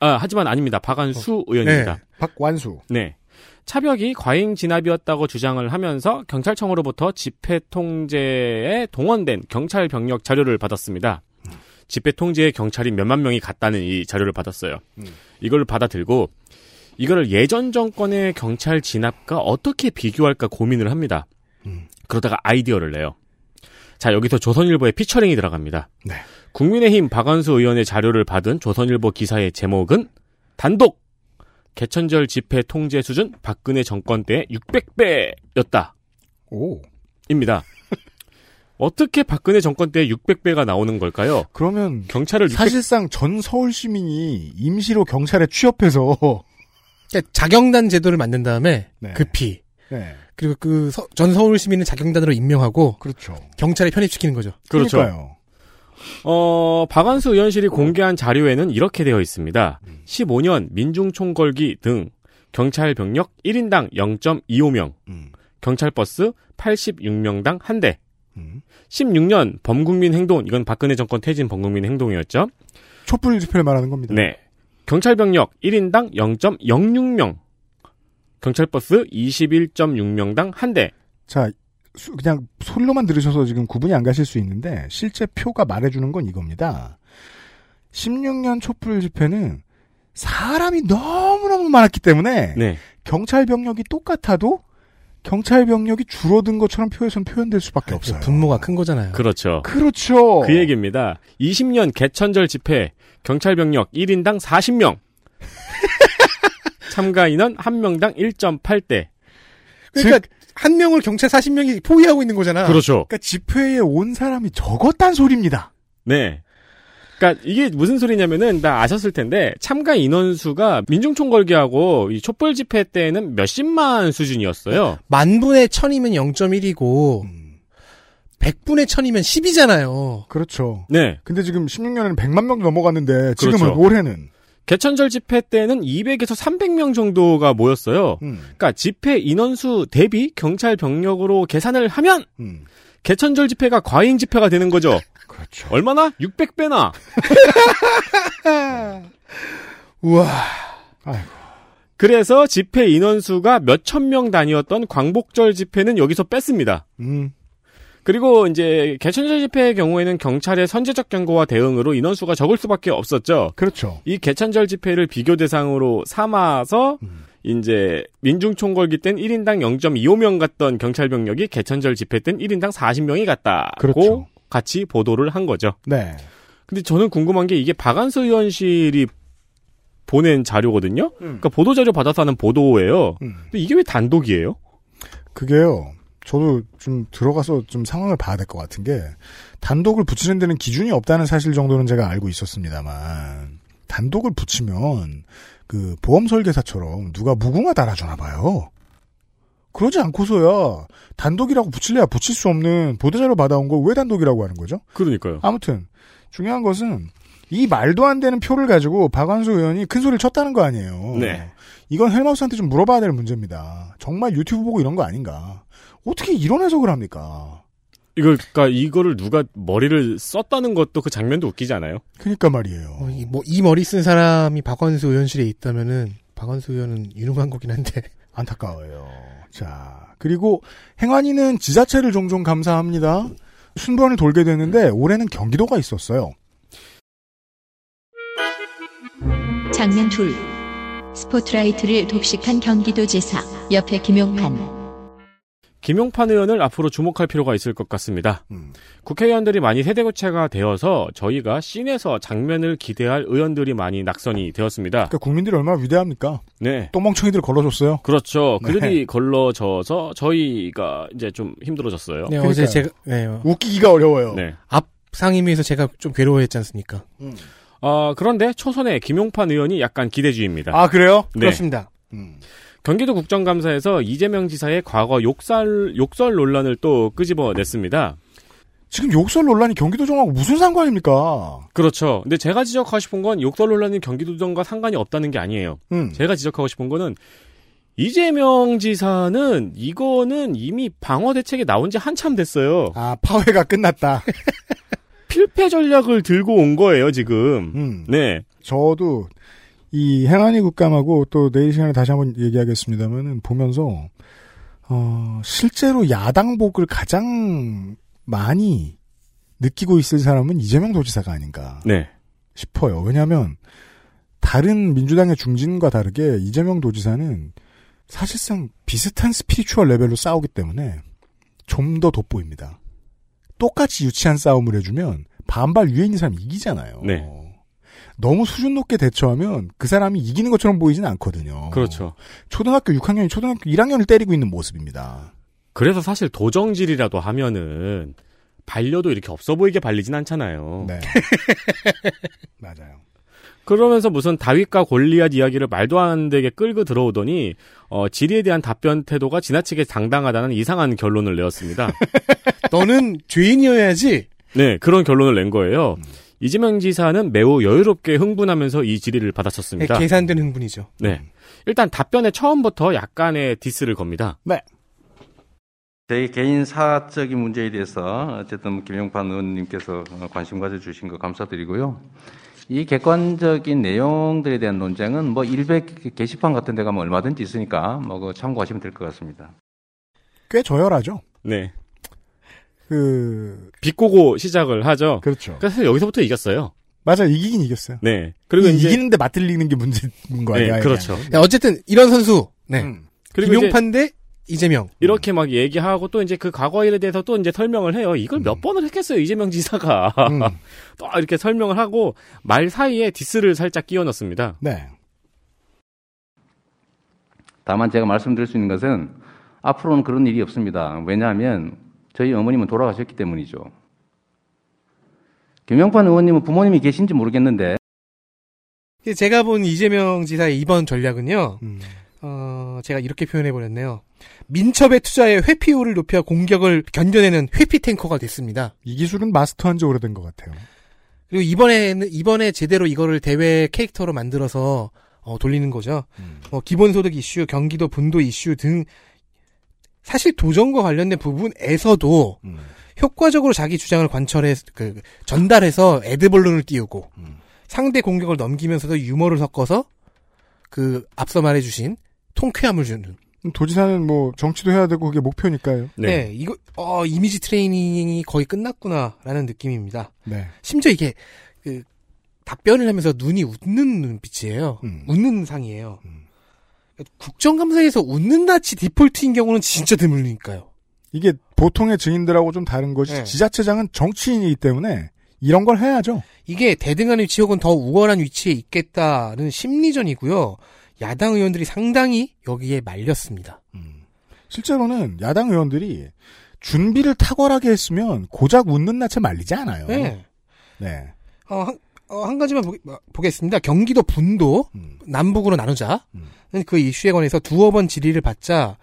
아, 하지만 아닙니다. 박안수 의원입니다. 네. 박완수. 네. 차벽이 과잉 진압이었다고 주장을 하면서 경찰청으로부터 집회 통제에 동원된 경찰 병력 자료를 받았습니다. 집회 통제에 경찰이 몇만 명이 갔다는 이 자료를 받았어요. 이걸 받아들고 이거를 예전 정권의 경찰 진압과 어떻게 비교할까 고민을 합니다. 그러다가 아이디어를 내요. 자, 여기서 조선일보의 피처링이 들어갑니다. 네. 국민의힘 박원수 의원의 자료를 받은 조선일보 기사의 제목은 단독 개천절 집회 통제 수준 박근혜 정권 때 600배였다. 오. 입니다. 어떻게 박근혜 정권 때 600배가 나오는 걸까요? 그러면 경찰을 600... 사실상 전 서울 시민이 임시로 경찰에 취업해서 그러니까 자경단 제도를 만든 다음에 네. 급히 네. 그리고 그 전 서울 시민을 자경단으로 임명하고 그렇죠. 경찰에 편입시키는 거죠. 그렇죠. 그러니까요. 어, 박완수 의원실이 공개한 자료에는 이렇게 되어 있습니다. 음. 15년 민중총궐기 등 경찰 병력 1인당 0.25명, 음. 경찰버스 86명당 한 대. 음. 16년 범국민 행동, 이건 박근혜 정권 퇴진 범국민 행동이었죠. 촛불 집회를 말하는 겁니다. 네. 경찰 병력 1인당 0.06명, 경찰버스 21.6명당 한 대. 자, 수- 그냥 소리로만 들으셔서 지금 구분이 안 가실 수 있는데 실제 표가 말해주는 건 이겁니다. 16년 촛불 집회는 사람이 너무너무 많았기 때문에 네. 경찰 병력이 똑같아도 경찰 병력이 줄어든 것처럼 표에선 표현될 수밖에 없어요. 분모가 큰 거잖아요. 그렇죠. 그렇죠. 그 얘기입니다. 20년 개천절 집회 경찰 병력 1인당 40명. 참가 인원 1명당 1.8대. 그러니까 한 명을 경찰 40명이 포위하고 있는 거잖아. 그렇죠. 그러니까 집회에 온 사람이 적었단 소리입니다. 네. 그러니까 이게 무슨 소리냐면은 다 아셨을 텐데 참가 인원수가 민중총궐기하고 이 촛불 집회 때는 몇십만 수준이었어요. 만 분의 천이면 0.1이고 100분의 천이면 10이잖아요. 그렇죠. 네. 근데 지금 16년에는 100만 명도 넘어갔는데 지금은 그렇죠. 올해는 개천절 집회 때는 200에서 300명 정도가 모였어요. 음, 그러니까 집회 인원수 대비 경찰 병력으로 계산을 하면 음. 개천절 집회가 과잉 집회가 되는 거죠. 그렇죠. 얼마나? 600배나. 우와. 아이고. 그래서 집회 인원수가 몇천 명 단위였던 광복절 집회는 여기서 뺐습니다. 음. 그리고 이제 개천절 집회의 경우에는 경찰의 선제적 경고와 대응으로 인원수가 적을 수밖에 없었죠. 그렇죠. 이 개천절 집회를 비교 대상으로 삼아서 음. 이제 민중 총궐기 땐 1인당 0.25명 갔던 경찰 병력이 개천절 집회 땐 1인당 40명이 갔다고 그렇죠. 같이 보도를 한 거죠. 네. 근데 저는 궁금한 게 이게 박안서 의원실이 보낸 자료거든요. 그러니까 보도 자료 받아서 하는 보도예요. 음. 근데 이게 왜 단독이에요? 그게요. 저도 좀 들어가서 좀 상황을 봐야 될 것 같은 게 단독을 붙이는 데는 기준이 없다는 사실 정도는 제가 알고 있었습니다만 단독을 붙이면 그 보험 설계사처럼 누가 무궁화 달아주나 봐요. 그러지 않고서야 단독이라고 붙일래야 붙일 수 없는 보도자료 받아온 걸 왜 단독이라고 하는 거죠? 그러니까요. 아무튼 중요한 것은 이 말도 안 되는 표를 가지고 박완수 의원이 큰 소리를 쳤다는 거 아니에요. 네. 이건 헬마우스한테 좀 물어봐야 될 문제입니다. 정말 유튜브 보고 이런 거 아닌가? 어떻게 이런 해석을 합니까? 이걸 그러니까 이거를 누가 머리를 썼다는 것도 그 장면도 웃기지 않아요? 그러니까 말이에요. 어, 이, 뭐, 이 머리 쓴 사람이 박원수 의원실에 있다면은, 박원수 의원은 유능한 거긴 한데. 안타까워요. 자, 그리고 행안위는 지자체를 종종 감사합니다. 순번을 돌게 되는데 올해는 경기도가 있었어요. 장면 둘. 스포트라이트를 독식한 경기도 지사 옆에 김용판. 김용판 의원을 앞으로 주목할 필요가 있을 것 같습니다. 음. 국회의원들이 많이 세대교체가 되어서 저희가 scene에서 장면을 기대할 의원들이 많이 낙선이 되었습니다. 그러니까 국민들이 얼마나 위대합니까? 네. 똥멍청이들 걸러줬어요. 그렇죠. 네. 그들이 걸러져서 저희가 이제 좀 힘들어졌어요. 네. 어제 제가, 네, 어, 웃기기가 어려워요. 네. 앞 상임위에서 제가 좀 괴로워했지 않습니까? 어, 그런데 초선의 김용판 의원이 약간 기대주의입니다. 아 그래요? 네. 그렇습니다. 음. 경기도 국정감사에서 이재명 지사의 과거 욕설, 욕설 논란을 또 끄집어냈습니다. 지금 욕설 논란이 경기도정하고 무슨 상관입니까? 그렇죠. 근데 제가 지적하고 싶은 건 욕설 논란이 경기도정과 상관이 없다는 게 아니에요. 음. 제가 지적하고 싶은 거는 이재명 지사는 이거는 이미 방어 대책에 나온 지 한참 됐어요. 아 파회가 끝났다. 필패 전략을 들고 온 거예요, 지금. 음. 네. 저도 이 행안위 국감하고 또 내일 시간에 다시 한번 얘기하겠습니다만은 보면서 어, 실제로 야당복을 가장 많이 느끼고 있을 사람은 이재명 도지사가 아닌가 네. 싶어요. 왜냐하면 다른 민주당의 중진과 다르게 이재명 도지사는 사실상 비슷한 spiritual 레벨로 싸우기 때문에 좀 더 돋보입니다. 똑같이 유치한 싸움을 해주면 말발 있는 사람이 이기잖아요. 네. 너무 수준 높게 대처하면 그 사람이 이기는 것처럼 보이진 않거든요. 그렇죠. 초등학교 6학년이 초등학교 1학년을 때리고 있는 모습입니다. 그래서 사실 도정질이라도 하면은 발려도 이렇게 없어 보이게 발리진 않잖아요. 네. 맞아요. 그러면서 무슨 다윗과 골리앗 이야기를 말도 안 되게 끌고 들어오더니 어, 질의에 대한 답변 태도가 지나치게 당당하다는 이상한 결론을 내었습니다. 너는 죄인이어야지. 네, 그런 결론을 낸 거예요. 이재명 지사는 매우 여유롭게 흥분하면서 이 질의를 네, 받아쳤습니다. 계산된 흥분이죠. 네. 일단 답변에 처음부터 약간의 디스를 겁니다. 네. 제 개인 사적인 문제에 대해서 어쨌든 김영판 의원님께서 관심 가져주신 거 감사드리고요. 이 객관적인 내용들에 대한 논쟁은 뭐 일베 게시판 같은 데 가면 얼마든지 있으니까 뭐 그거 참고하시면 될 것 같습니다. 꽤 저열하죠. 네. 그 비꼬고 시작을 하죠. 그렇죠. 그래서 여기서부터 이겼어요. 맞아 이기긴 이겼어요. 네. 그리고 이- 이제 이기는데 맞들리는 게 문제인 거예요. 네, 그렇죠. 야, 어쨌든 이런 선수. 네. 음. 그리고 이제 김용판 대 이재명. 이렇게 막 얘기하고 또 이제 그 과거 일에 대해서 또 이제 설명을 해요. 이걸 몇 번을 했겠어요, 이재명 지사가. 음. 또 이렇게 설명을 하고 말 사이에 디스를 살짝 끼워 넣습니다. 네. 다만 제가 말씀드릴 수 있는 것은 앞으로는 그런 일이 없습니다. 왜냐하면 저희 어머님은 돌아가셨기 때문이죠. 김영판 의원님은 부모님이 계신지 모르겠는데 제가 본 이재명 지사의 이번 전략은요. 음. 어, 제가 이렇게 표현해 버렸네요. 민첩의 투자에 회피율을 높여 공격을 견뎌내는 회피 탱커가 됐습니다. 이 기술은 마스터한 지 오래된 것 같아요. 그리고 이번에는 이번에 제대로 이거를 대회 캐릭터로 만들어서 어, 돌리는 거죠. 음. 어, 기본소득 이슈, 경기도 분도 이슈 등 사실 도전과 관련된 부분에서도 음. 효과적으로 자기 주장을 관철해 그 전달해서 에드벌룬을 띄우고 상대 공격을 넘기면서도 유머를 섞어서 그 앞서 말해주신 통쾌함을 주는. 도지사는 뭐 정치도 해야 되고 그게 목표니까요. 네, 이거 어 이미지 트레이닝이 거의 끝났구나라는 느낌입니다. 네. 심지어 이게 그 답변을 하면서 눈이 웃는 눈빛이에요. 음. 웃는 상이에요. 국정감사에서 웃는 낯이 디폴트인 경우는 진짜 드물니까요. 이게 보통의 증인들하고 좀 다른 것이 네. 지자체장은 정치인이기 때문에 이런 걸 해야죠. 이게 대등한 위치 혹은 더 우월한 위치에 있겠다는 심리전이고요. 야당 의원들이 상당히 여기에 말렸습니다. 실제로는 야당 의원들이 준비를 탁월하게 했으면 고작 웃는 낯에 말리지 않아요. 네. 네. 어, 한, 어, 한 가지만 보, 겠습니다 경기도 분도 음. 남북으로 나누자. 그 이슈에 관해서 두어 번 질의를 받자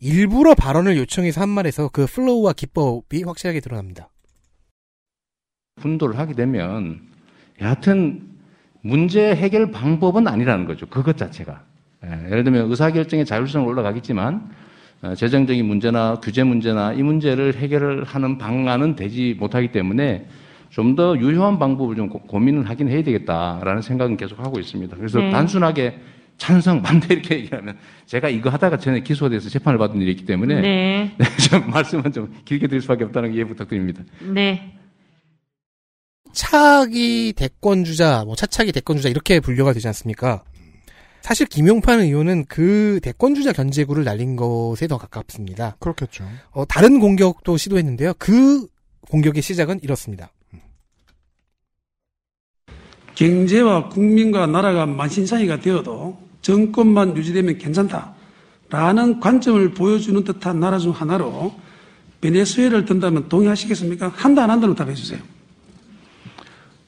일부러 발언을 요청해서 한 말에서 그 플로우와 기법이 확실하게 드러납니다. 분도를 하게 되면 여하튼 문제 해결 방법은 아니라는 거죠. 그것 자체가. 예, 예를 들면 의사결정의 자율성은 올라가겠지만 어, 재정적인 문제나 규제 문제나 이 문제를 해결을 하는 방안은 되지 못하기 때문에 좀 더 유효한 방법을 좀 고- 고민을 하긴 해야 되겠다라는 생각은 계속 하고 있습니다. 그래서 네. 단순하게 찬성, 반대 이렇게 얘기하면 제가 이거 하다가 전에 기소돼서 재판을 받은 일이 있기 때문에 네. 좀 말씀은 좀 길게 드릴 수밖에 없다는 게 이해 부탁드립니다. 네. 차기 대권 주자, 뭐 차차기 대권 주자 이렇게 분류가 되지 않습니까? 사실 김용판 의원은 그 대권주자 견제구를 날린 것에 더 가깝습니다. 그렇겠죠. 어, 다른 공격도 시도했는데요. 그 공격의 시작은 이렇습니다. 경제와 국민과 나라가 만신창이가 되어도 정권만 유지되면 괜찮다 라는 관점을 보여주는 듯한 나라 중 하나로 베네수엘을 든다면 동의하시겠습니까? 한다 안 한다로 답해 주세요.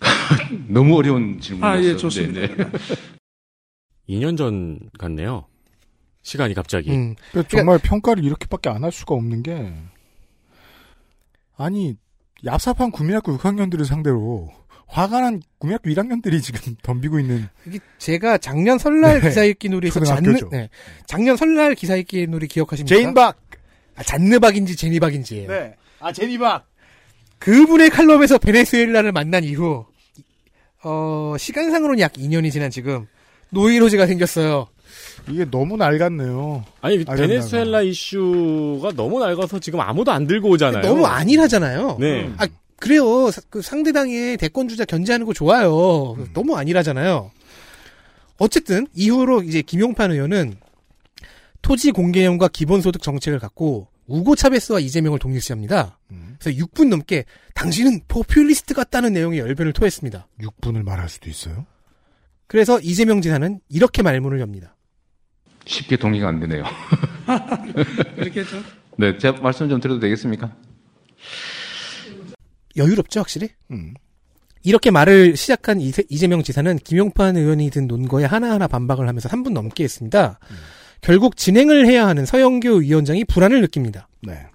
너무 어려운 질문이었어요. 아, 예, 좋습니다. 네, 네. 2년 전 같네요. 시간이 갑자기. 음. 그러니까 정말 평가를 이렇게밖에 안 할 수가 없는 게 아니 얍삽한 국민학교 6학년들을 상대로 화가 난 국민학교 1학년들이 지금 덤비고 있는 이게 제가 작년 설날 네. 기사 읽기 놀이에서 잔느. 네. 작년 설날 기사 읽기 놀이 기억하십니까? 제인박 아, 잔느박인지 제니박인지예요. 네. 아 제니박 그분의 칼럼에서 베네수엘라를 만난 이후 어, 시간상으로는 약 2년이 지난 지금 노이로제가 생겼어요. 이게 너무 낡았네요. 아니 아젠다가. 베네수엘라 이슈가 너무 낡아서 지금 아무도 안 들고 오잖아요. 너무 안일하잖아요. 네. 아, 그래요. 사- 그 상대당의 대권 주자 견제하는 거 좋아요. 음. 너무 안일하잖아요. 어쨌든 이후로 이제 김용판 의원은 토지 공개념과 기본소득 정책을 갖고 우고 차베스와 이재명을 동일시합니다. 음. 그래서 6분 넘게 당신은 포퓰리스트 같다는 내용의 열변을 토했습니다. 6분을 말할 수도 있어요. 그래서 이재명 지사는 이렇게 말문을 엽니다. 쉽게 동의가 안 되네요. 그렇게 했죠. 네, 제가 말씀 좀 드려도 되겠습니까? 여유롭죠, 확실히? 음. 이렇게 말을 시작한 이세- 이재명 지사는 김용판 의원이 든 논거에 하나하나 반박을 하면서 3분 넘게 했습니다. 결국 진행을 해야 하는 서영교 위원장이 불안을 느낍니다. 네.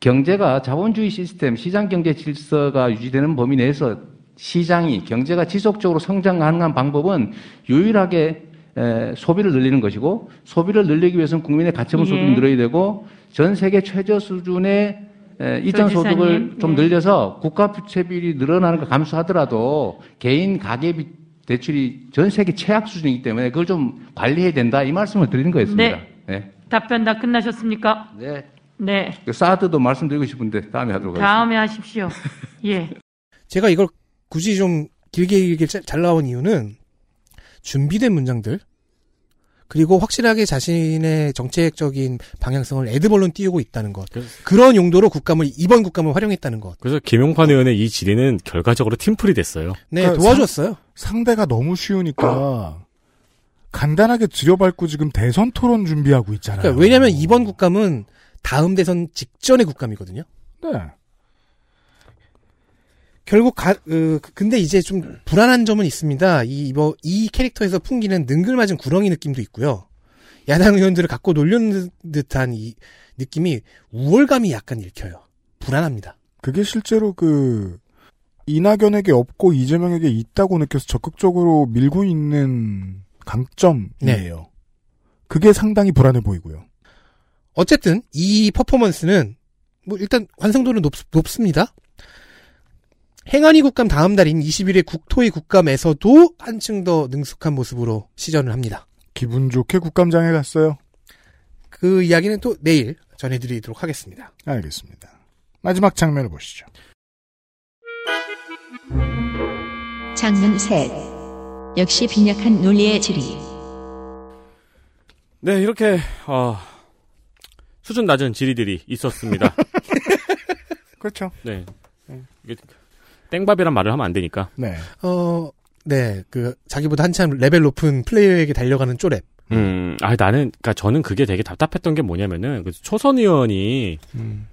경제가 자본주의 시스템, 시장 경제 질서가 유지되는 범위 내에서 시장이 경제가 지속적으로 성장 가능한 방법은 유일하게 에, 소비를 늘리는 것이고 소비를 늘리기 위해서는 국민의 가처분 예. 소득이 늘어야 되고 전 세계 최저 수준의 에, 일정 조 지사님, 소득을 좀 네. 늘려서 국가 부채 비율이 늘어나는 걸 감수하더라도 개인 가계 비- 대출이 전 세계 최악 수준이기 때문에 그걸 좀 관리해야 된다 이 말씀을 드리는 거였습니다. 네. 네. 답변 다 끝나셨습니까? 네. 네. 그 사드도 말씀드리고 싶은데 다음에 하도록 하겠습니다. 다음에 하십시오. 예. 제가 이걸 굳이 좀 길게 길게 자- 잘 나온 이유는 준비된 문장들 그리고 확실하게 자신의 정책적인 방향성을 에드벌론 띄우고 있다는 것 그런 용도로 국감을 이번 국감을 활용했다는 것 그래서 김용판 의원의 이 질의는 결과적으로 팀플이 됐어요. 네, 그러니까 도와줬어요. 상, 상대가 너무 쉬우니까 간단하게 들여밟고 지금 대선 토론 준비하고 있잖아요. 그러니까 왜냐하면 이번 국감은 다음 대선 직전의 국감이거든요. 네. 결국 가, 그, 근데 이제 좀 불안한 점은 있습니다. 이, 뭐, 이 캐릭터에서 풍기는 능글맞은 구렁이 느낌도 있고요. 야당 의원들을 갖고 놀려는 듯한 이 느낌이 우월감이 약간 읽혀요. 불안합니다. 그게 실제로 그 이낙연에게 없고 이재명에게 있다고 느껴서 적극적으로 밀고 있는 강점이에요. 네. 그게 상당히 불안해 보이고요. 어쨌든 이 퍼포먼스는 뭐 일단 완성도는 높, 높습니다. 행안위 국감 다음 달인 20일의 국토위 국감에서도 한층 더 능숙한 모습으로 시전을 합니다. 기분 좋게 국감장에 갔어요. 그 이야기는 또 내일 전해드리도록 하겠습니다. 알겠습니다. 마지막 장면을 보시죠. 장면 셋. 역시 빈약한 논리의 질의. 네, 이렇게 어, 수준 낮은 질의들이 있었습니다. 그렇죠. 네. 이게 땡밥이란 말을 하면 안 되니까. 네. 어, 네, 그 자기보다 한참 레벨 높은 플레이어에게 달려가는 쪼랩. 음, 아 나는 그러니까 저는 그게 되게 답답했던 게 뭐냐면은 그 초선 의원이 음.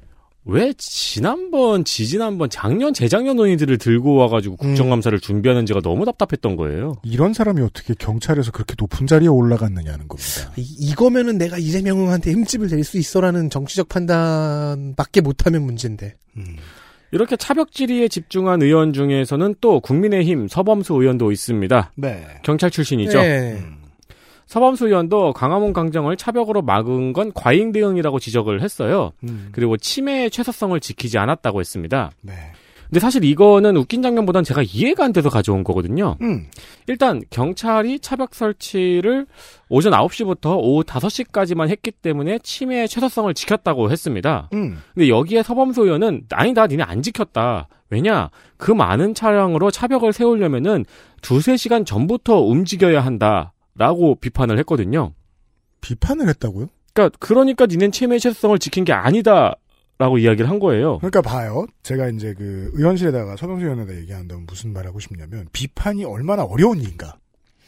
왜 지난번, 지지난번, 작년, 재작년 논의들을 들고 와가지고 국정감사를 준비하는지가 너무 답답했던 거예요. 이런 사람이 어떻게 경찰에서 그렇게 높은 자리에 올라갔느냐는 겁니다. 이, 이거면은 내가 이재명한테 흠집을 낼 수 있어라는 정치적 판단밖에 못하면 문제인데. 이렇게 차벽 질의에 집중한 의원 중에서는 또 국민의힘 서범수 의원도 있습니다. 네. 경찰 출신이죠. 네. 서범수 의원도 강화문 강정을 차벽으로 막은 건 과잉 대응이라고 지적을 했어요. 음. 그리고 치매의 최소성을 지키지 않았다고 했습니다. 네. 근데 사실 이거는 웃긴 장면보단 제가 이해가 안 돼서 가져온 거거든요. 음. 일단 경찰이 차벽 설치를 오전 9시부터 오후 5시까지만 했기 때문에 치매의 최소성을 지켰다고 했습니다. 음. 근데 여기에 서범수 의원은 아니다 니네 안 지켰다. 왜냐 그 많은 차량으로 차벽을 세우려면은 두세 시간 전부터 움직여야 한다 라고 비판을 했거든요. 비판을 했다고요? 그러니까 그러니까 니네 치매의 최소성을 지킨 게 아니다 라고 이야기를 한 거예요. 그러니까 봐요. 제가 이제 그 의원실에다가 서병수 의원에다 얘기한다면 무슨 말 하고 싶냐면 비판이 얼마나 어려운 일인가.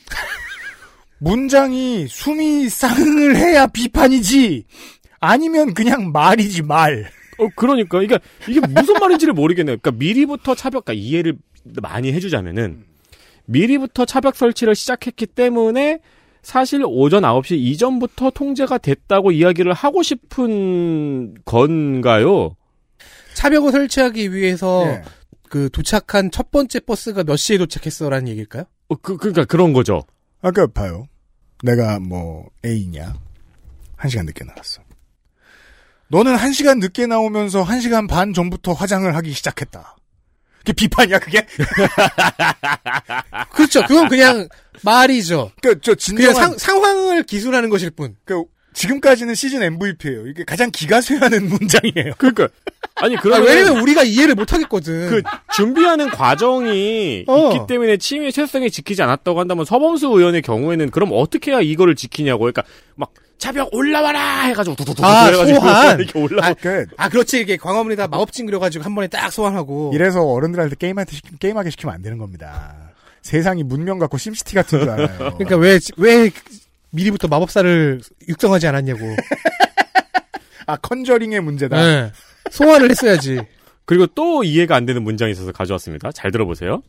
문장이 숨이 쌍을 해야 비판이지. 아니면 그냥 말이지 말. 어 그러니까 이게 이게 무슨 말인지를 모르겠네요. 그러니까 미리부터 차벽 그러니까 이해를 많이 해주자면은 미리부터 차벽 설치를 시작했기 때문에 사실 오전 9시 이전부터 통제가 됐다고 이야기를 하고 싶은 건가요? 차벽을 설치하기 위해서 네. 그 도착한 첫 번째 버스가 몇 시에 도착했어라는 얘기일까요? 어, 그, 그러니까 그런 거죠. 아까 봐요. 내가 뭐 A냐? 한 시간 늦게 나왔어. 너는 한 시간 늦게 나오면서 한 시간 반 전부터 화장을 하기 시작했다. 그게 비판이야 그게? 그렇죠. 그건 그냥 말이죠. 그저 그냥 진정한 상, 상황을 기술하는 것일 뿐. 그 지금까지는 시즌 MVP예요. 이게 가장 기가쇠하는 문장이에요. 그러니까 아니 아, 그러면 왜냐면 우리가 이해를 못 하겠거든. 그 준비하는 과정이 어. 있기 때문에 치매의 최소성이 지키지 않았다고 한다면 서범수 의원의 경우에는 그럼 어떻게 해야 이거를 지키냐고 그러니까 막 차벽 올라와라 해가지고 두두두 아, 해가지고 소환. 이렇게 올라 아, 그 아, 그렇지. 이게 광화문에다 마법진 그려가지고 한 번에 딱 소환하고. 이래서 어른들한테 게임한테 시키, 게임하게 시키면 안 되는 겁니다. 세상이 문명 갖고 심시티 같은 줄 알아요. 그러니까 왜, 왜 미리부터 마법사를 육성하지 않았냐고. 아 conjuring의 문제다. 네. 소환을 했어야지. 그리고 또 이해가 안 되는 문장이 있어서 가져왔습니다. 잘 들어보세요.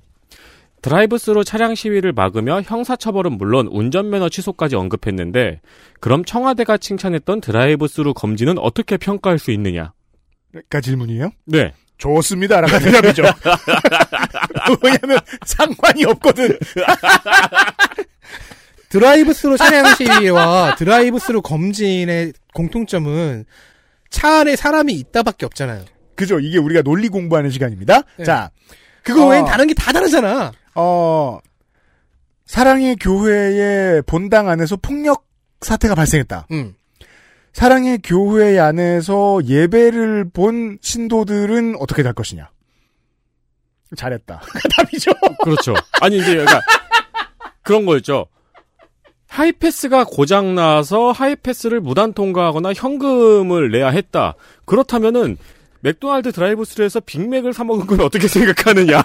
드라이브스루 차량 시위를 막으며 형사처벌은 물론 운전면허 취소까지 언급했는데 그럼 청와대가 칭찬했던 드라이브스루 검진은 어떻게 평가할 수 있느냐? 가 질문이에요? 네. 좋습니다. 라가 대답이죠. 왜냐면 상관이 없거든. 드라이브스루 차량 시위와 드라이브스루 검진의 공통점은 차 안에 사람이 있다밖에 없잖아요. 그죠. 이게 우리가 논리 공부하는 시간입니다. 네. 자. 그거 어, 외엔 다른 게 다 다르잖아. 어, 사랑의 교회의 본당 안에서 폭력 사태가 발생했다. 음. 사랑의 교회 안에서 예배를 본 신도들은 어떻게 될 것이냐. 잘했다. 답이죠. 그렇죠. 아니 이제 그러니까 그런 거였죠. 하이패스가 고장 나서 하이패스를 무단 통과하거나 현금을 내야 했다. 그렇다면은 맥도날드 드라이브스루에서 빅맥을 사 먹은 건 어떻게 생각하느냐?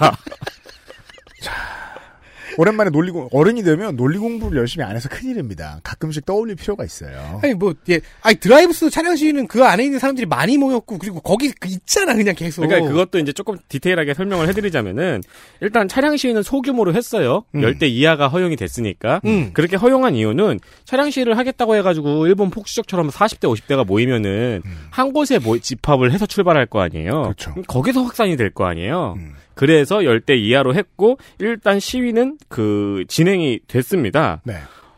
오랜만에 논리 공 어른이 되면 논리 공부를 열심히 안 해서 큰일입니다. 가끔씩 떠올릴 필요가 있어요. 아니 뭐 예, 아니 드라이브스루 차량 시위는 그 안에 있는 사람들이 많이 모였고 그리고 거기 그 있잖아 그냥 계속. 그러니까 그것도 이제 조금 디테일하게 설명을 해드리자면은 일단 차량 시위는 소규모로 했어요. 음. 열대 이하가 허용이 됐으니까 음. 그렇게 허용한 이유는 차량 시위를 하겠다고 해가지고 일본 폭주족처럼 40대 50대가 모이면은 한 곳에 모- 집합을 해서 출발할 거 아니에요. 음. 그렇죠. 거기서 확산이 될 거 아니에요. 음. 그래서 열대 이하로 했고 일단 시위는 그 진행이 됐습니다. 네.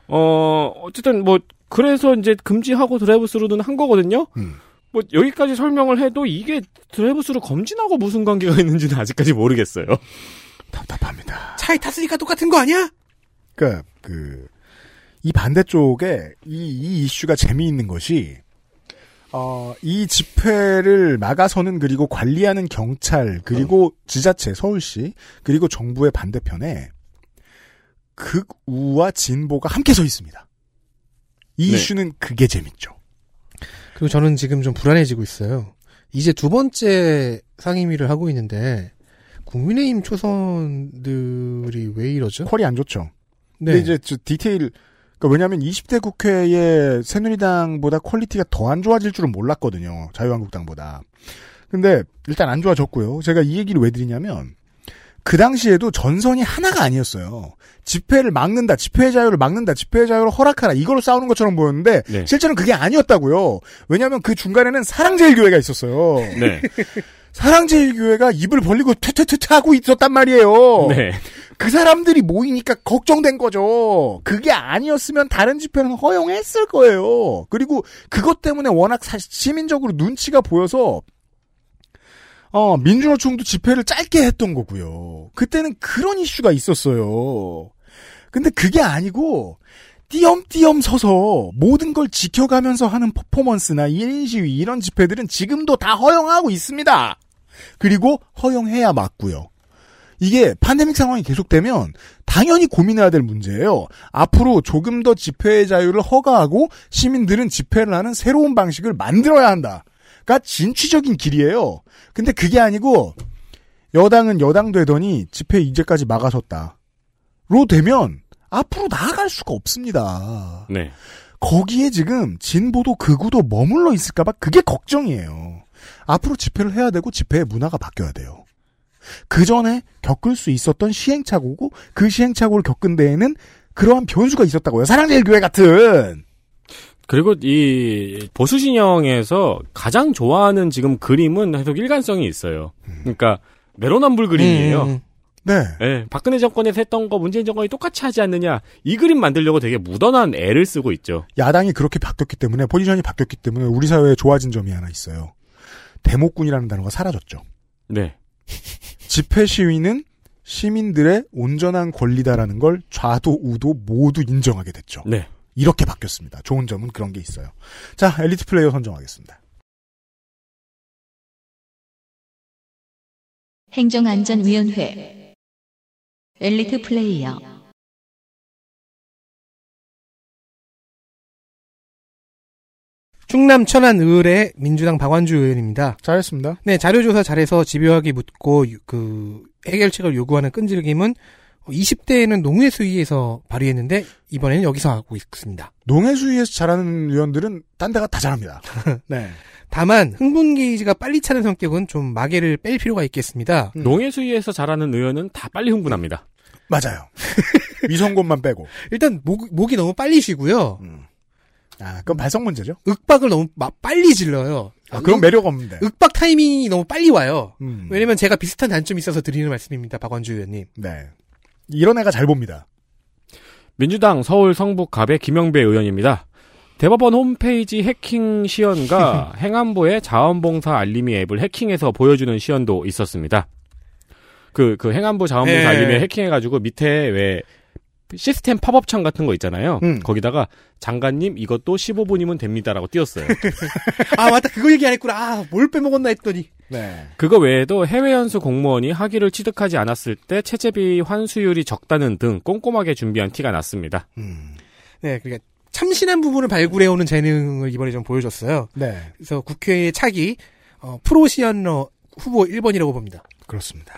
어 어쨌든 뭐 그래서 이제 금지하고 드라이브스루는 한 거거든요. 음. 뭐 여기까지 설명을 해도 이게 드라이브스루 검진하고 무슨 관계가 있는지는 아직까지 모르겠어요. 답답합니다. 차에 탔으니까 똑같은 거 아니야? 그러니까 그, 이 반대쪽에 이, 이 이슈가 재미있는 것이 어, 이 집회를 막아서는 그리고 관리하는 경찰 그리고 지자체 서울시 그리고 정부의 반대편에 극우와 진보가 함께 서 있습니다. 이 네. 이슈는 그게 재밌죠. 그리고 저는 지금 좀 불안해지고 있어요. 이제 두 번째 상임위를 하고 있는데 국민의힘 초선들이 왜 이러죠? 퀄이 안 좋죠. 네. 근데 이제 저 디테일 그러니까 왜냐하면 20대 국회의 새누리당보다 quality가 더 안 좋아질 줄은 몰랐거든요. 자유한국당보다. 근데 일단 안 좋아졌고요. 제가 이 얘기를 왜 드리냐면 그 당시에도 전선이 하나가 아니었어요. 집회를 막는다, 집회의 자유를 막는다, 집회의 자유를 허락하라 이걸로 싸우는 것처럼 보였는데 네. 실제는 그게 아니었다고요. 왜냐하면 그 중간에는 사랑제일교회가 있었어요. 네. 사랑제일교회가 입을 벌리고 퇴퇴퇴퇴 하고 있었단 말이에요. 네. 그 사람들이 모이니까 걱정된 거죠. 그게 아니었으면 다른 집회는 허용했을 거예요. 그리고 그것 때문에 워낙 사- 시민적으로 눈치가 보여서 어, 민주노총도 집회를 짧게 했던 거고요. 그때는 그런 이슈가 있었어요. 근데 그게 아니고 띄엄띄엄 서서 모든 걸 지켜가면서 하는 퍼포먼스나 1인 시위 이런 집회들은 지금도 다 허용하고 있습니다. 그리고 허용해야 맞고요. 이게 팬데믹 상황이 계속되면 당연히 고민해야 될 문제예요. 앞으로 조금 더 집회의 자유를 허가하고 시민들은 집회를 하는 새로운 방식을 만들어야 한다 가 진취적인 길이에요. 근데 그게 아니고 여당은 여당 되더니 집회 이제까지 막아섰다. 로 되면 앞으로 나아갈 수가 없습니다. 네. 거기에 지금 진보도 극우도 머물러 있을까봐 그게 걱정이에요. 앞으로 집회를 해야 되고 집회의 문화가 바뀌어야 돼요. 그 전에 겪을 수 있었던 시행착오고 그 시행착오를 겪은 데에는 그러한 변수가 있었다고요. 사랑제일교회 같은. 그리고 이 보수 진영에서 가장 좋아하는 지금 그림은 계속 일관성이 있어요. 그러니까 내로남불 그림이에요. 음. 네. 예, 박근혜 정권에서 했던 거 문재인 정권이 똑같이 하지 않느냐 이 그림 만들려고 되게 무던한 애를 쓰고 있죠. 야당이 그렇게 바뀌었기 때문에 포지션이 바뀌었기 때문에 우리 사회에 좋아진 점이 하나 있어요. 대목군이라는 단어가 사라졌죠. 네. 집회 시위는 시민들의 온전한 권리다라는 걸 좌도 우도 모두 인정하게 됐죠. 네. 이렇게 바뀌었습니다. 좋은 점은 그런 게 있어요. 자, 엘리트 플레이어 선정하겠습니다. 행정안전위원회 엘리트 플레이어 충남 천안 의뢰 민주당 박완주 의원입니다. 잘했습니다. 네, 자료조사 잘해서 집요하게 묻고 유- 그 해결책을 요구하는 끈질김은 20대에는 농해 수위에서 발의했는데 이번에는 여기서 하고 있습니다. 농해 수위에서 잘하는 의원들은 딴 데가 다 잘합니다. 네. 다만 흥분 게이지가 빨리 차는 성격은 좀 마개를 뺄 필요가 있겠습니다. 농해수위에서 잘하는 의원은 다 빨리 흥분합니다. 맞아요. 위성곤만 빼고. 일단 목, 목이 너무 빨리 쉬고요. 아, 그건 발성 문제죠. 윽박을 너무 막 빨리 질러요. 아, 그런 매력 없는데. 윽박 타이밍이 너무 빨리 와요. 음. 왜냐면 제가 비슷한 단점이 있어서 드리는 말씀입니다. 박원주 의원님. 네. 이런 애가 잘 봅니다. 민주당 서울 성북 갑의 김영배 의원입니다. 대법원 홈페이지 해킹 시연과 행안부의 자원봉사 알림이 앱을 해킹해서 보여주는 시연도 있었습니다. 그, 그 행안부 자원봉사 네. 알림에 해킹해가지고 밑에 왜 시스템 팝업 창 같은 거 있잖아요. 음. 거기다가 장관님 이것도 15분이면 됩니다라고 띄웠어요. 아 맞다 그거 얘기 안 했구나. 아, 뭘 빼먹었나 했더니. 네. 그거 외에도 해외 연수 공무원이 학위를 취득하지 않았을 때 체제비 환수율이 적다는 등 꼼꼼하게 준비한 티가 났습니다. 네, 그러니까 참신한 부분을 발굴해오는 재능을 이번에 좀 보여줬어요. 네. 그래서 국회의 차기 어, 프로시언러 후보 1번이라고 봅니다. 그렇습니다.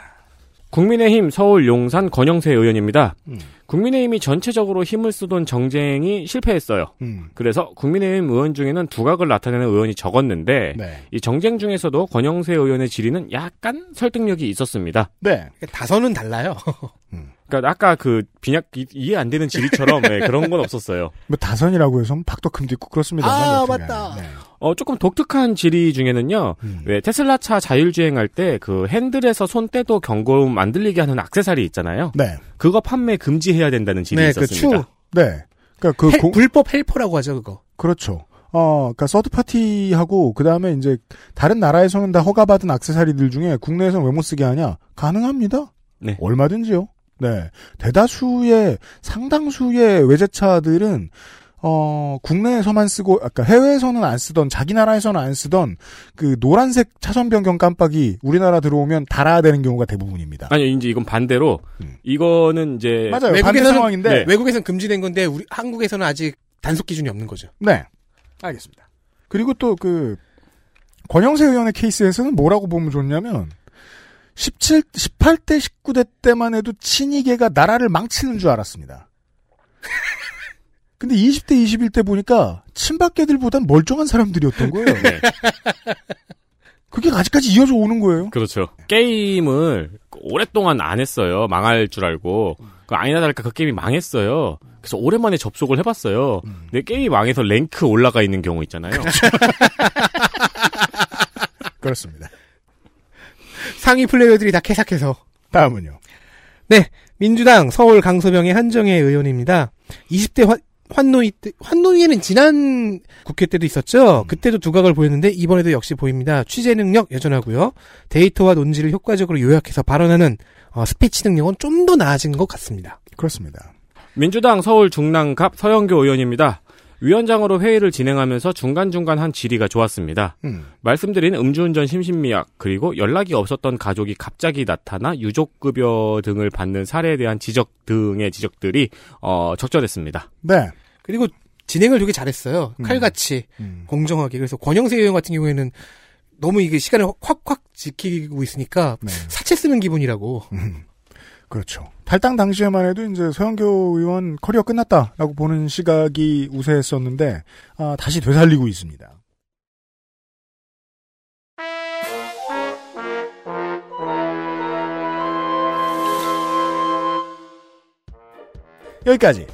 국민의힘 서울 용산 권영세 의원입니다. 음. 국민의힘이 전체적으로 힘을 쓰던 정쟁이 실패했어요. 음. 그래서 국민의힘 의원 중에는 두각을 나타내는 의원이 적었는데 네. 이 정쟁 중에서도 권영세 의원의 질의는 약간 설득력이 있었습니다. 네. 다선은 달라요. 그러니까 아까 그 빈약 이- 이해 안 되는 질의처럼 네, 그런 건 없었어요. 뭐 다선이라고 해서 박덕흠도 있고 그렇습니다. 아, 맞다. 네. 어 조금 독특한 질의 중에는요. 음. 왜 테슬라 차 자율주행할 때 그 핸들에서 손 떼도 경고음 안 들리게 하는 악세사리 있잖아요. 네. 그거 판매 금지해야 된다는 질의 네, 그 있었습니다. 추. 네. 그러니까 그 헬- 공- 불법 helper라고 하죠 그거. 그렇죠. 어, 그러니까 서드 파티하고 그 다음에 이제 다른 나라에서는 다 허가받은 액세서리들 중에 국내에서는 왜 못 쓰게 하냐? 가능합니다. 네. 얼마든지요. 네. 대다수의 상당수의 외제차들은 어, 국내에서만 쓰고 아까 해외에서는 안 쓰던 자기 나라에서는 안 쓰던 그 노란색 차선 변경 깜빡이 우리나라 들어오면 달아야 되는 경우가 대부분입니다. 아니 이제 이건 반대로 이거는 이제 음. 맞아요. 반대 상황인데 네. 외국에서는 금지된 건데 우리 한국에서는 아직 단속 기준이 없는 거죠. 네. 알겠습니다. 그리고 또 그 권영세 의원의 케이스에서는 뭐라고 보면 좋냐면 17, 18대, 19대 때만 해도 친이계가 나라를 망치는 줄 알았습니다. 근데 20대, 21대 보니까 친박계들보단 멀쩡한 사람들이었던 거예요. 네. 그게 아직까지 이어져 오는 거예요. 그렇죠. 게임을 오랫동안 안 했어요. 망할 줄 알고. 그 아니나 다를까 그 게임이 망했어요. 그래서 오랜만에 접속을 해봤어요. 근데 게임이 망해서 랭크 올라가 있는 경우 있잖아요. 그렇습니다. 상위 플레이어들이 다 캐삭해서. 다음은요. 네, 민주당 서울 강서병의 한정애 의원입니다. 20대 환, 환노위 때, 환노위에는 지난 국회 때도 있었죠. 그때도 두각을 보였는데 이번에도 역시 보입니다. 취재 능력 여전하고요. 데이터와 논지를 효과적으로 요약해서 발언하는 어, 스피치 능력은 좀 더 나아진 것 같습니다. 그렇습니다. 민주당 서울 중랑갑 서영교 의원입니다. 위원장으로 회의를 진행하면서 중간중간 한 질의가 좋았습니다. 음. 말씀드린 음주운전 심신미약 그리고 연락이 없었던 가족이 갑자기 나타나 유족급여 등을 받는 사례에 대한 지적 등의 지적들이 어, 적절했습니다. 네. 그리고 진행을 되게 잘했어요. 음. 칼같이 공정하게. 그래서 권영세 의원 같은 경우에는 너무 이게 시간을 확확 지키고 있으니까 네. 사채 쓰는 기분이라고. 그렇죠. 탈당 당시에만 해도 이제 서영교 의원 커리어 끝났다라고 보는 시각이 우세했었는데 아, 다시 되살리고 있습니다. 여기까지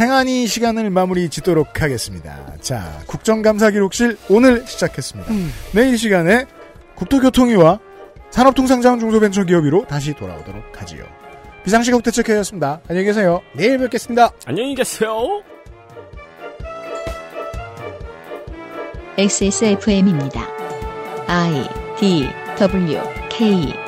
행안위 시간을 마무리 짓도록 하겠습니다. 자, 국정감사기록실 오늘 시작했습니다. 내일 시간에 국토교통위와 산업통상자원 중소벤처기업위로 다시 돌아오도록 하지요. 비상시각 대책회였습니다. 안녕히 계세요. 내일 뵙겠습니다. 안녕히 계세요. XSFM입니다. I D W K